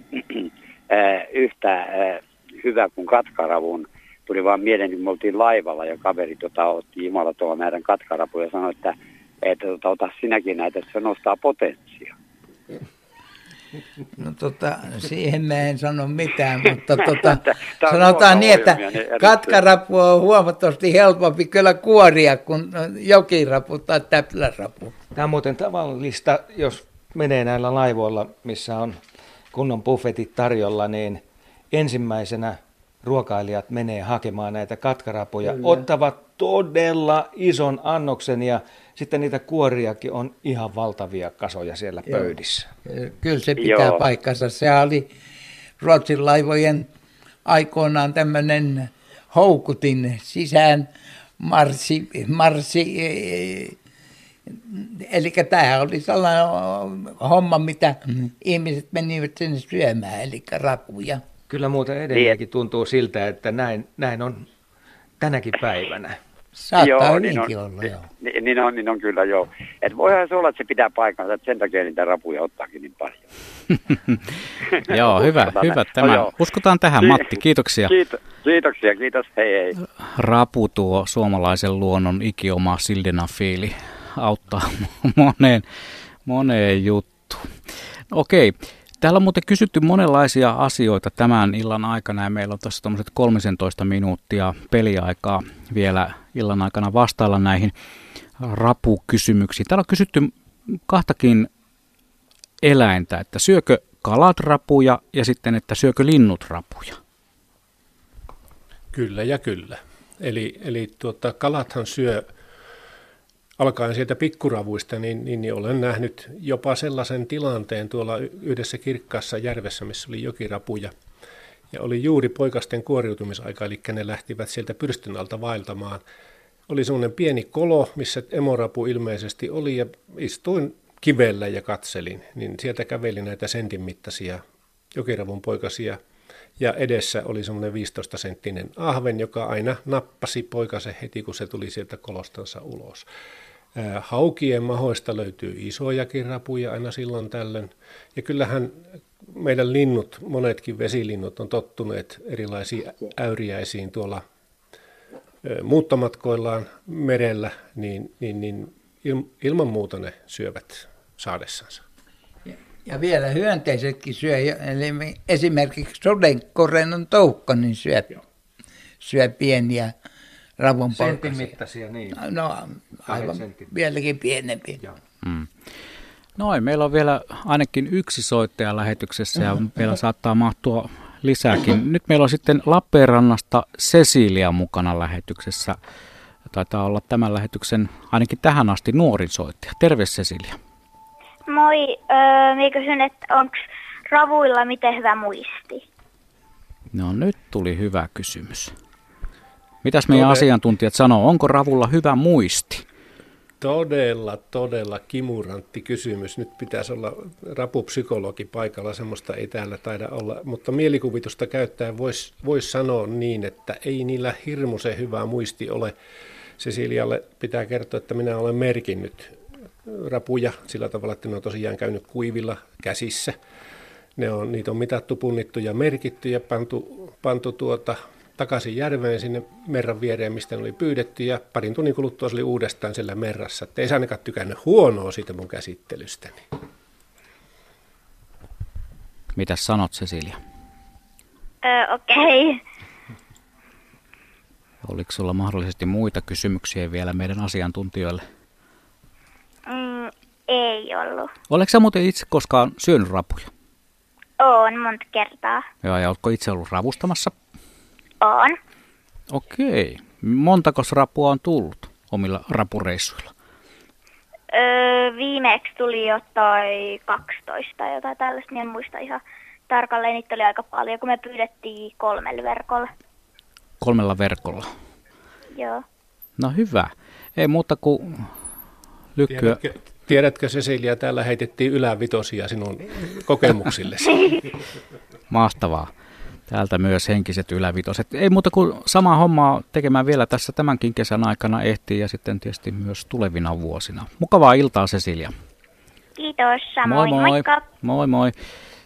äh, yhtä äh, hyvä kuin katkaravun. Tuli vaan mieleen, kun me oltiin laivalla ja kaveri tota, otti Jumala tuolla meidän katkarapu ja sanoi, että, että tota, ota sinäkin näitä, että se nostaa potenssia. No tota, siihen mä en sano mitään, mutta tota, sanotaan niin, että katkarapu on huomattavasti helpompi kyllä kuoria kuin jokirapu tai täplärapu. Tämä on muuten tavallista, jos menee näillä laivoilla, missä on kunnon buffetit tarjolla, niin ensimmäisenä ruokailijat menee hakemaan näitä katkarapuja, Kyllä. ottavat todella ison annoksen ja sitten niitä kuoriakin on ihan valtavia kasoja siellä Joo. pöydissä. Kyllä se pitää Joo. paikkansa. Se oli Ruotsin laivojen aikoinaan tämmöinen houkutin sisään marssi, marssi eli tämä oli sellainen homma, mitä ihmiset menivät sinne syömään, eli rapuja. Kyllä muuten edelleenkin tuntuu siltä, että näin, näin on tänäkin päivänä. Saattaa joo, niin on, olla, joo. Niin, niin, on, niin on kyllä, joo. Et voihan se olla, että se pitää paikkansa, että sen takia niitä rapuja ottaakin niin paljon. joo, hyvä, hyvä tämä. No, Uskotaan tähän, Matti, kiitoksia. Kiito, kiitoksia, kiitos, hei hei. Rapu tuo suomalaisen luonnon ikioma sildenafiili auttaa moneen, moneen juttuun. Okei, Täällä on muuten kysytty monenlaisia asioita tämän illan aikana ja meillä on tässä tuommoiset 13 minuuttia peliaikaa vielä illan aikana vastailla näihin rapukysymyksiin. Täällä on kysytty kahtakin eläintä, että syökö kalat rapuja ja sitten, että syökö linnut rapuja? Kyllä ja kyllä. Eli, eli tuota, kalathan syö alkaen sieltä pikkuravuista, niin, niin, niin olen nähnyt jopa sellaisen tilanteen tuolla yhdessä kirkkaassa järvessä, missä oli jokirapuja. Ja oli juuri poikasten kuoriutumisaika, eli ne lähtivät sieltä pyrstyn alta vaeltamaan. Oli semmoinen pieni kolo, missä emorapu ilmeisesti oli, ja istuin kivellä ja katselin. Niin sieltä käveli näitä sentin mittaisia jokiravun poikasia – ja edessä oli semmoinen 15-senttinen ahven, joka aina nappasi poikase heti, kun se tuli sieltä kolostansa ulos. Haukien mahoista löytyy isojakin rapuja aina silloin tällöin. Ja kyllähän meidän linnut, monetkin vesilinnut on tottuneet erilaisiin äyriäisiin tuolla muuttomatkoillaan merellä, niin, niin, niin ilman muuta ne syövät saadessansa. Ja vielä hyönteisetkin syö, eli esimerkiksi sodenkorennon toukka, niin syö, syö pieniä ravun Sentin mittaisia, niin. No, aivan vieläkin pienempi. Mm. Noin, meillä on vielä ainakin yksi soittaja lähetyksessä ja vielä saattaa mahtua lisääkin. Nyt meillä on sitten Lappeenrannasta Cecilia mukana lähetyksessä. Taitaa olla tämän lähetyksen ainakin tähän asti nuorin soittaja. Terve Cecilia. Moi, öö, minä kysyn, että onko ravuilla miten hyvä muisti? No nyt tuli hyvä kysymys. Mitäs meidän Todella. asiantuntijat sanoo, onko ravulla hyvä muisti? Todella, todella kimurantti kysymys. Nyt pitäisi olla rapupsykologi paikalla, semmoista ei täällä taida olla. Mutta mielikuvitusta käyttäen voisi vois sanoa niin, että ei niillä hirmuisen hyvä muisti ole. Cecilialle pitää kertoa, että minä olen merkinnyt rapuja sillä tavalla, että ne on tosiaan käynyt kuivilla käsissä. Ne on, niitä on mitattu, punnittu ja merkitty ja pantu, pantu tuota, takaisin järveen sinne merran viereen, mistä ne oli pyydetty ja parin tunnin kuluttua se oli uudestaan siellä merrassa. Että ei se ainakaan tykännyt huonoa siitä mun käsittelystäni. Mitä sanot Cecilia? Öö, okei. Okay. Oliko sulla mahdollisesti muita kysymyksiä vielä meidän asiantuntijoille? Mm, ei ollut. Oletko sä muuten itse koskaan syönyt rapuja? On monta kertaa. Joo, ja oletko itse ollut ravustamassa? On. Okei. Montako rapua on tullut omilla rapureissuilla? Öö, viimeksi tuli jotain 12 tai jotain tällaista, niin en muista ihan tarkalleen. Niitä oli aika paljon, kun me pyydettiin kolmella verkolla. Kolmella verkolla? Joo. No hyvä. Ei muuta kuin lykkyä. Tiedätkö, tiedätkö Cecilia, täällä heitettiin ylävitosia sinun kokemuksillesi. Mahtavaa. Täältä myös henkiset ylävitoset. Ei muuta kuin samaa hommaa tekemään vielä tässä tämänkin kesän aikana ehtii ja sitten tietysti myös tulevina vuosina. Mukavaa iltaa Cecilia. Kiitos, samoin. Moi moi. Moikka. Moi moi.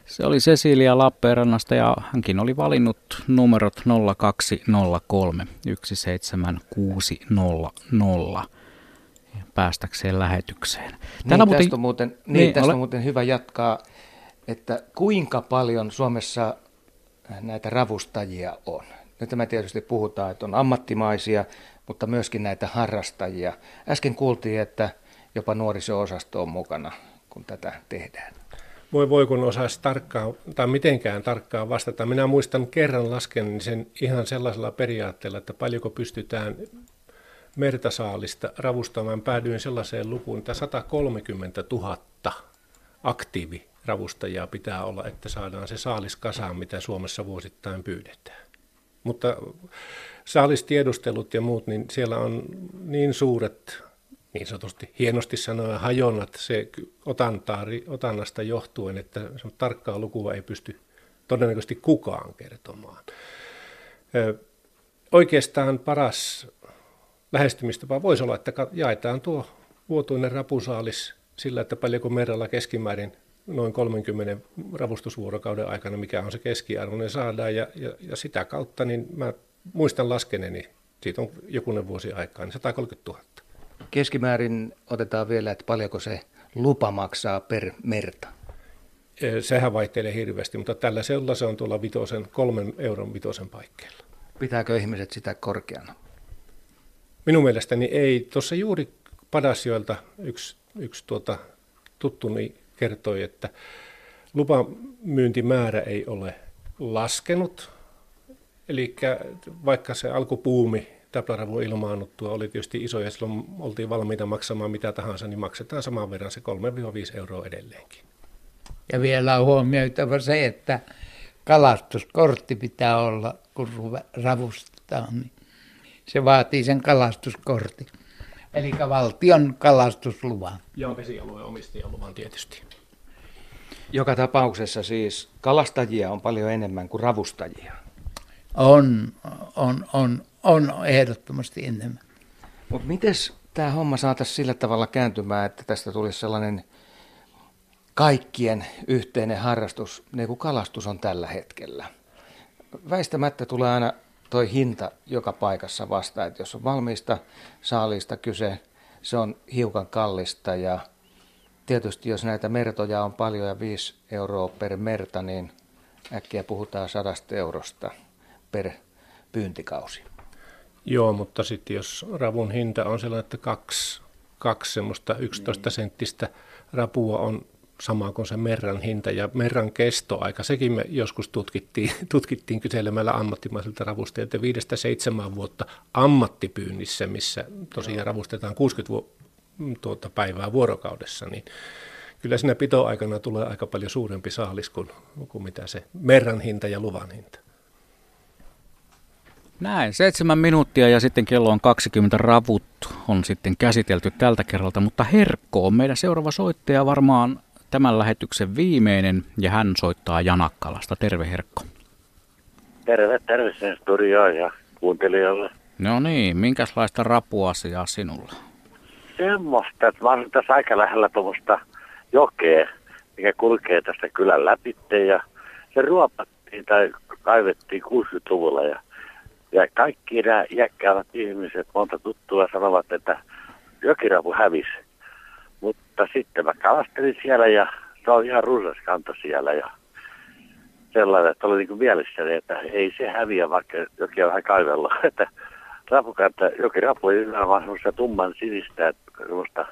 Se oli Cecilia Lappeenrannasta ja hänkin oli valinnut numerot 0203 17600 päästäkseen lähetykseen. Täällä niin, muuten, tästä on muuten, niin, niin, tästä ole... on muuten hyvä jatkaa, että kuinka paljon Suomessa näitä ravustajia on. Nyt me tietysti puhutaan, että on ammattimaisia, mutta myöskin näitä harrastajia. Äsken kuultiin, että jopa nuoriso-osasto on mukana, kun tätä tehdään. Voi voi, kun osaisi tarkkaan tai mitenkään tarkkaan vastata. Minä muistan kerran lasken sen ihan sellaisella periaatteella, että paljonko pystytään mertasaalista ravustamaan. Päädyin sellaiseen lukuun, että 130 000 aktiivi ravustajaa pitää olla, että saadaan se saalis kasaan, mitä Suomessa vuosittain pyydetään. Mutta saalistiedustelut ja muut, niin siellä on niin suuret, niin sanotusti hienosti sanoen hajonnat se otantaari, otannasta johtuen, että tarkkaa lukua ei pysty todennäköisesti kukaan kertomaan. Oikeastaan paras lähestymistapa voisi olla, että jaetaan tuo vuotuinen rapusaalis sillä, että paljonko merralla keskimäärin noin 30 ravustusvuorokauden aikana, mikä on se keskiarvoinen saadaan, ja, ja, ja sitä kautta niin mä muistan laskeneni, siitä on jokunen vuosi aikaa, niin 130 000. Keskimäärin otetaan vielä, että paljonko se lupa maksaa per merta? Sehän vaihtelee hirveästi, mutta tällä seudulla se on tuolla vitosen, kolmen euron vitosen paikkeilla. Pitääkö ihmiset sitä korkeana? Minun mielestäni ei. Tuossa juuri Padasjoelta yksi, yksi tuota, tuttuni kertoi, että lupamyyntimäärä ei ole laskenut. Eli vaikka se alkupuumi täpläravun ilmaannuttua oli tietysti iso ja silloin oltiin valmiita maksamaan mitä tahansa, niin maksetaan saman verran se 3-5 euroa edelleenkin. Ja vielä on huomioitava se, että kalastuskortti pitää olla, kun ravustetaan, niin se vaatii sen kalastuskortin. Eli valtion kalastusluvan. Ja vesialueen omistajan luvan tietysti. Joka tapauksessa siis kalastajia on paljon enemmän kuin ravustajia. On, on, on, on ehdottomasti enemmän. Mutta miten tämä homma saataisiin sillä tavalla kääntymään, että tästä tulisi sellainen kaikkien yhteinen harrastus, niin kuin kalastus on tällä hetkellä? Väistämättä tulee aina toi hinta joka paikassa vastaan, että jos on valmiista saalista kyse, se on hiukan kallista ja tietysti jos näitä mertoja on paljon ja 5 euroa per merta, niin äkkiä puhutaan sadasta eurosta per pyyntikausi. Joo, mutta sitten jos ravun hinta on sellainen, että kaksi, kaksi semmoista 11 senttistä rapua on sama kuin se merran hinta ja merran kestoaika. Sekin me joskus tutkittiin, tutkittiin kyselemällä ammattimaisilta ravustajilta viidestä seitsemän vuotta ammattipyynnissä, missä tosiaan ravustetaan 60 vu- tuota päivää vuorokaudessa, niin kyllä siinä pitoaikana tulee aika paljon suurempi saalis kuin, kuin mitä se merran hinta ja luvan hinta. Näin, seitsemän minuuttia ja sitten kello on 20 ravut on sitten käsitelty tältä kerralta, mutta Herkko on meidän seuraava soittaja varmaan tämän lähetyksen viimeinen ja hän soittaa Janakkalasta. Terve Herkko. Terve, terve sen ja kuuntelijoille. No niin, minkälaista rapuasiaa sinulla? Semmoista, että mä olen tässä aika lähellä tuommoista jokea, mikä kulkee tästä kylän läpi ja se ruopattiin tai kaivettiin 60-luvulla ja, ja kaikki nämä iäkkäävät ihmiset, monta tuttua sanovat, että jokirapu hävisi. Mutta sitten mä kalastelin siellä ja se on ihan runsas kanta siellä ja sellainen, että oli niin kuin mielessäni, että ei se häviä, vaikka jokin on vähän kaivella. Että rapukanta, jokin rapu ei ole vaan semmoista tumman sinistä, semmoista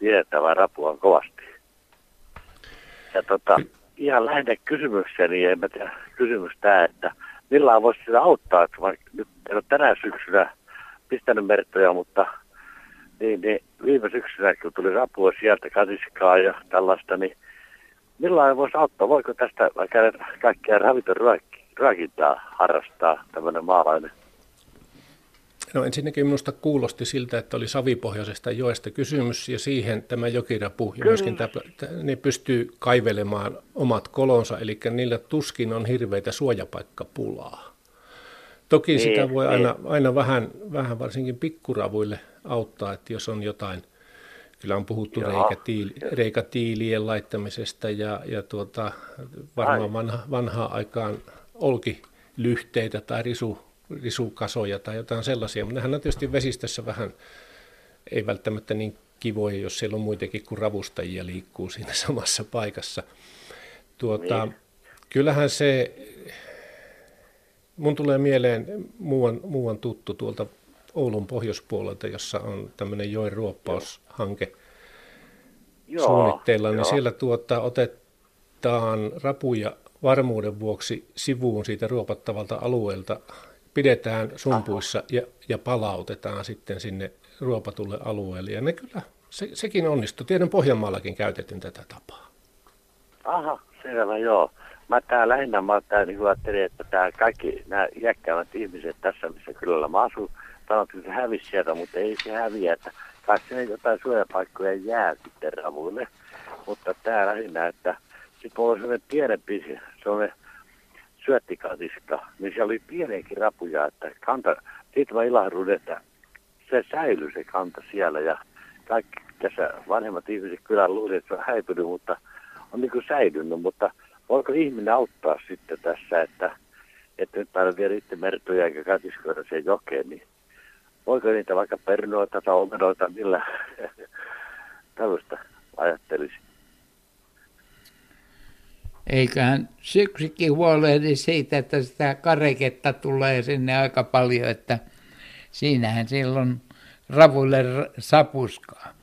viettävää rapua on kovasti. Ja tota, ihan lähinnä kysymykseni, en mä tiedä, kysymys tämä, että millään voisi sitä auttaa, että vaikka nyt en ole tänä syksynä pistänyt mertoja, mutta niin, niin viime syksynä, kun tuli rapua sieltä katiskaa ja tällaista, niin millä voisi auttaa? Voiko tästä vaikka kaikkia ravinton ruokintaa harrastaa tämmöinen maalainen? No ensinnäkin minusta kuulosti siltä, että oli savipohjaisesta joesta kysymys ja siihen tämä jokirapu ja myöskin tämä, ne pystyy kaivelemaan omat kolonsa, eli niillä tuskin on hirveitä suojapaikkapulaa. Toki niin, sitä voi niin. aina, aina vähän, vähän varsinkin pikkuravuille auttaa, että jos on jotain, kyllä on puhuttu reikätiili, reikätiilien laittamisesta ja, ja tuota, varmaan vanha, vanhaan aikaan olkilyhteitä tai risu, risukasoja tai jotain sellaisia, mutta nehän on tietysti vesistössä vähän, ei välttämättä niin kivoja, jos siellä on muitakin kuin ravustajia liikkuu siinä samassa paikassa. Tuota, niin. Kyllähän se, mun tulee mieleen muuan, muuan tuttu tuolta Oulun pohjoispuolelta, jossa on tämmöinen joen ruoppaushanke Joo, suunnitteilla, niin siellä tuota, otetaan rapuja varmuuden vuoksi sivuun siitä ruopattavalta alueelta, pidetään sumpuissa ja, ja palautetaan sitten sinne ruopatulle alueelle. Ja ne kyllä, se, sekin onnistui. Tiedän Pohjanmaallakin käytetyn tätä tapaa. Aha, selvä, joo. Mä tää lähinnä mä tää, niin ajattelin, että tää kaikki nämä iäkkäävät ihmiset tässä, missä kylällä mä asun, sanottiin, että se hävisi sieltä, mutta ei se häviä, että kai sinne jotain suojapaikkoja jää sitten ravuille. Mutta tämä lähinnä, että sitten mulla oli sellainen pienempi, sellainen syöttikatiska, niin siellä oli pieniäkin rapuja, että kanta, siitä mä ilahdun, että se säilyi se kanta siellä ja kaikki tässä vanhemmat ihmiset kyllä luulivat, että se on häipynyt, mutta on niin kuin säilynyt, mutta voiko ihminen auttaa sitten tässä, että, että nyt en vielä itse mertoja eikä katiskoida sen jokeen, niin voiko niitä vaikka pernoita tai omenoita, millä tällaista ajattelisi. Eiköhän syksykin huolehdi siitä, että sitä kareketta tulee sinne aika paljon, että siinähän silloin ravuille sapuskaa.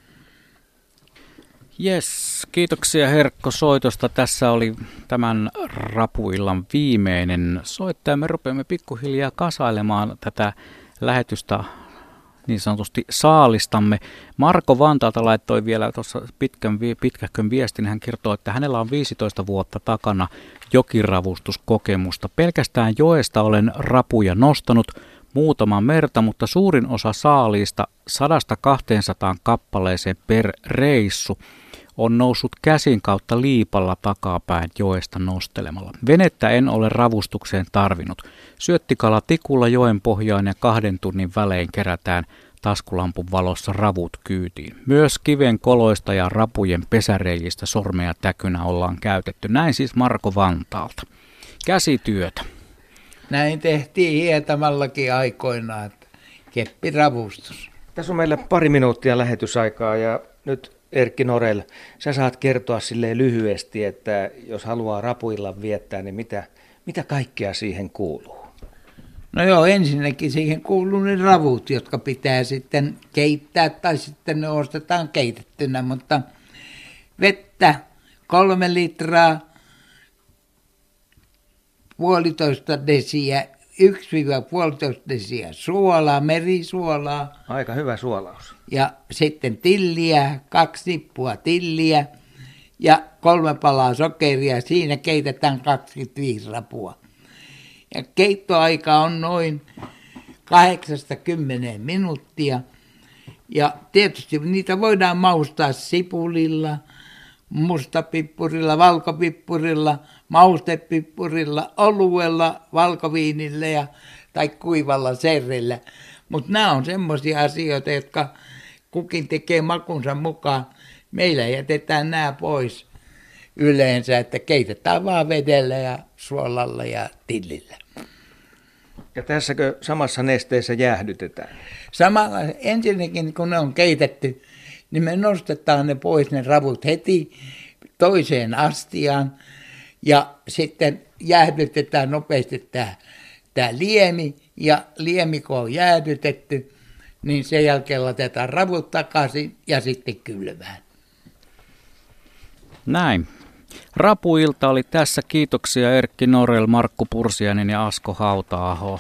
Yes, kiitoksia Herkko soitosta. Tässä oli tämän rapuillan viimeinen soittaja. Me rupeamme pikkuhiljaa kasailemaan tätä lähetystä niin sanotusti saalistamme. Marko Vantaalta laittoi vielä tuossa pitkän, pitkähkön viestin. Hän kertoo, että hänellä on 15 vuotta takana jokiravustuskokemusta. Pelkästään joesta olen rapuja nostanut muutaman merta, mutta suurin osa saaliista 100-200 kappaleeseen per reissu on noussut käsin kautta liipalla takapäin joesta nostelemalla. Venettä en ole ravustukseen tarvinnut. Syöttikala tikulla joen pohjaan ja kahden tunnin välein kerätään taskulampun valossa ravut kyytiin. Myös kiven koloista ja rapujen pesäreijistä sormea täkynä ollaan käytetty. Näin siis Marko Vantaalta. Käsityötä. Näin tehtiin hietamallakin aikoinaan, että keppiravustus. Tässä on meillä pari minuuttia lähetysaikaa ja nyt Erkki Norel, sä saat kertoa sille lyhyesti, että jos haluaa rapuilla viettää, niin mitä, mitä kaikkea siihen kuuluu? No joo, ensinnäkin siihen kuuluu ne ravut, jotka pitää sitten keittää tai sitten ne ostetaan keitettynä, mutta vettä kolme litraa, puolitoista desiä, 1-1,5 desiä suolaa, merisuolaa. Aika hyvä suolaus. Ja sitten tilliä, kaksi nippua tilliä ja kolme palaa sokeria. Siinä keitetään 25 rapua. Ja keittoaika on noin 80 minuuttia. Ja tietysti niitä voidaan maustaa sipulilla, mustapippurilla, valkopippurilla, maustepippurilla, oluella, valkoviinillä ja, tai kuivalla serrellä. Mutta nämä on semmoisia asioita, jotka kukin tekee makunsa mukaan. Meillä jätetään nämä pois yleensä, että keitetään vaan vedellä ja suolalla ja tillillä. Ja tässäkö samassa nesteessä jäähdytetään? Samalla ensinnäkin kun ne on keitetty, niin me nostetaan ne pois ne ravut heti toiseen astiaan ja sitten jäähdytetään nopeasti tämä, tämä liemi ja liemi kun on jäähdytetty, niin sen jälkeen laitetaan ravut takaisin ja sitten kylmään. Näin. Rapuilta oli tässä. Kiitoksia Erkki Norel, Markku Pursiainen ja Asko Hautaaho.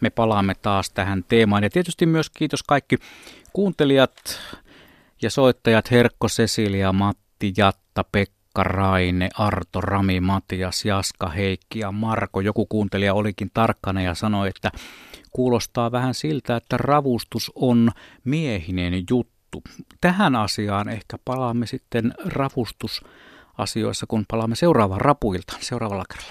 Me palaamme taas tähän teemaan. Ja tietysti myös kiitos kaikki kuuntelijat ja soittajat Herkko, Cecilia, Matti, Jatta, Pekka, Raine, Arto, Rami, Matias, Jaska, Heikki ja Marko. Joku kuuntelija olikin tarkkana ja sanoi, että kuulostaa vähän siltä, että ravustus on miehinen juttu. Tähän asiaan ehkä palaamme sitten ravustus asioissa, kun palaamme seuraavaan rapuilta seuraavalla kerralla.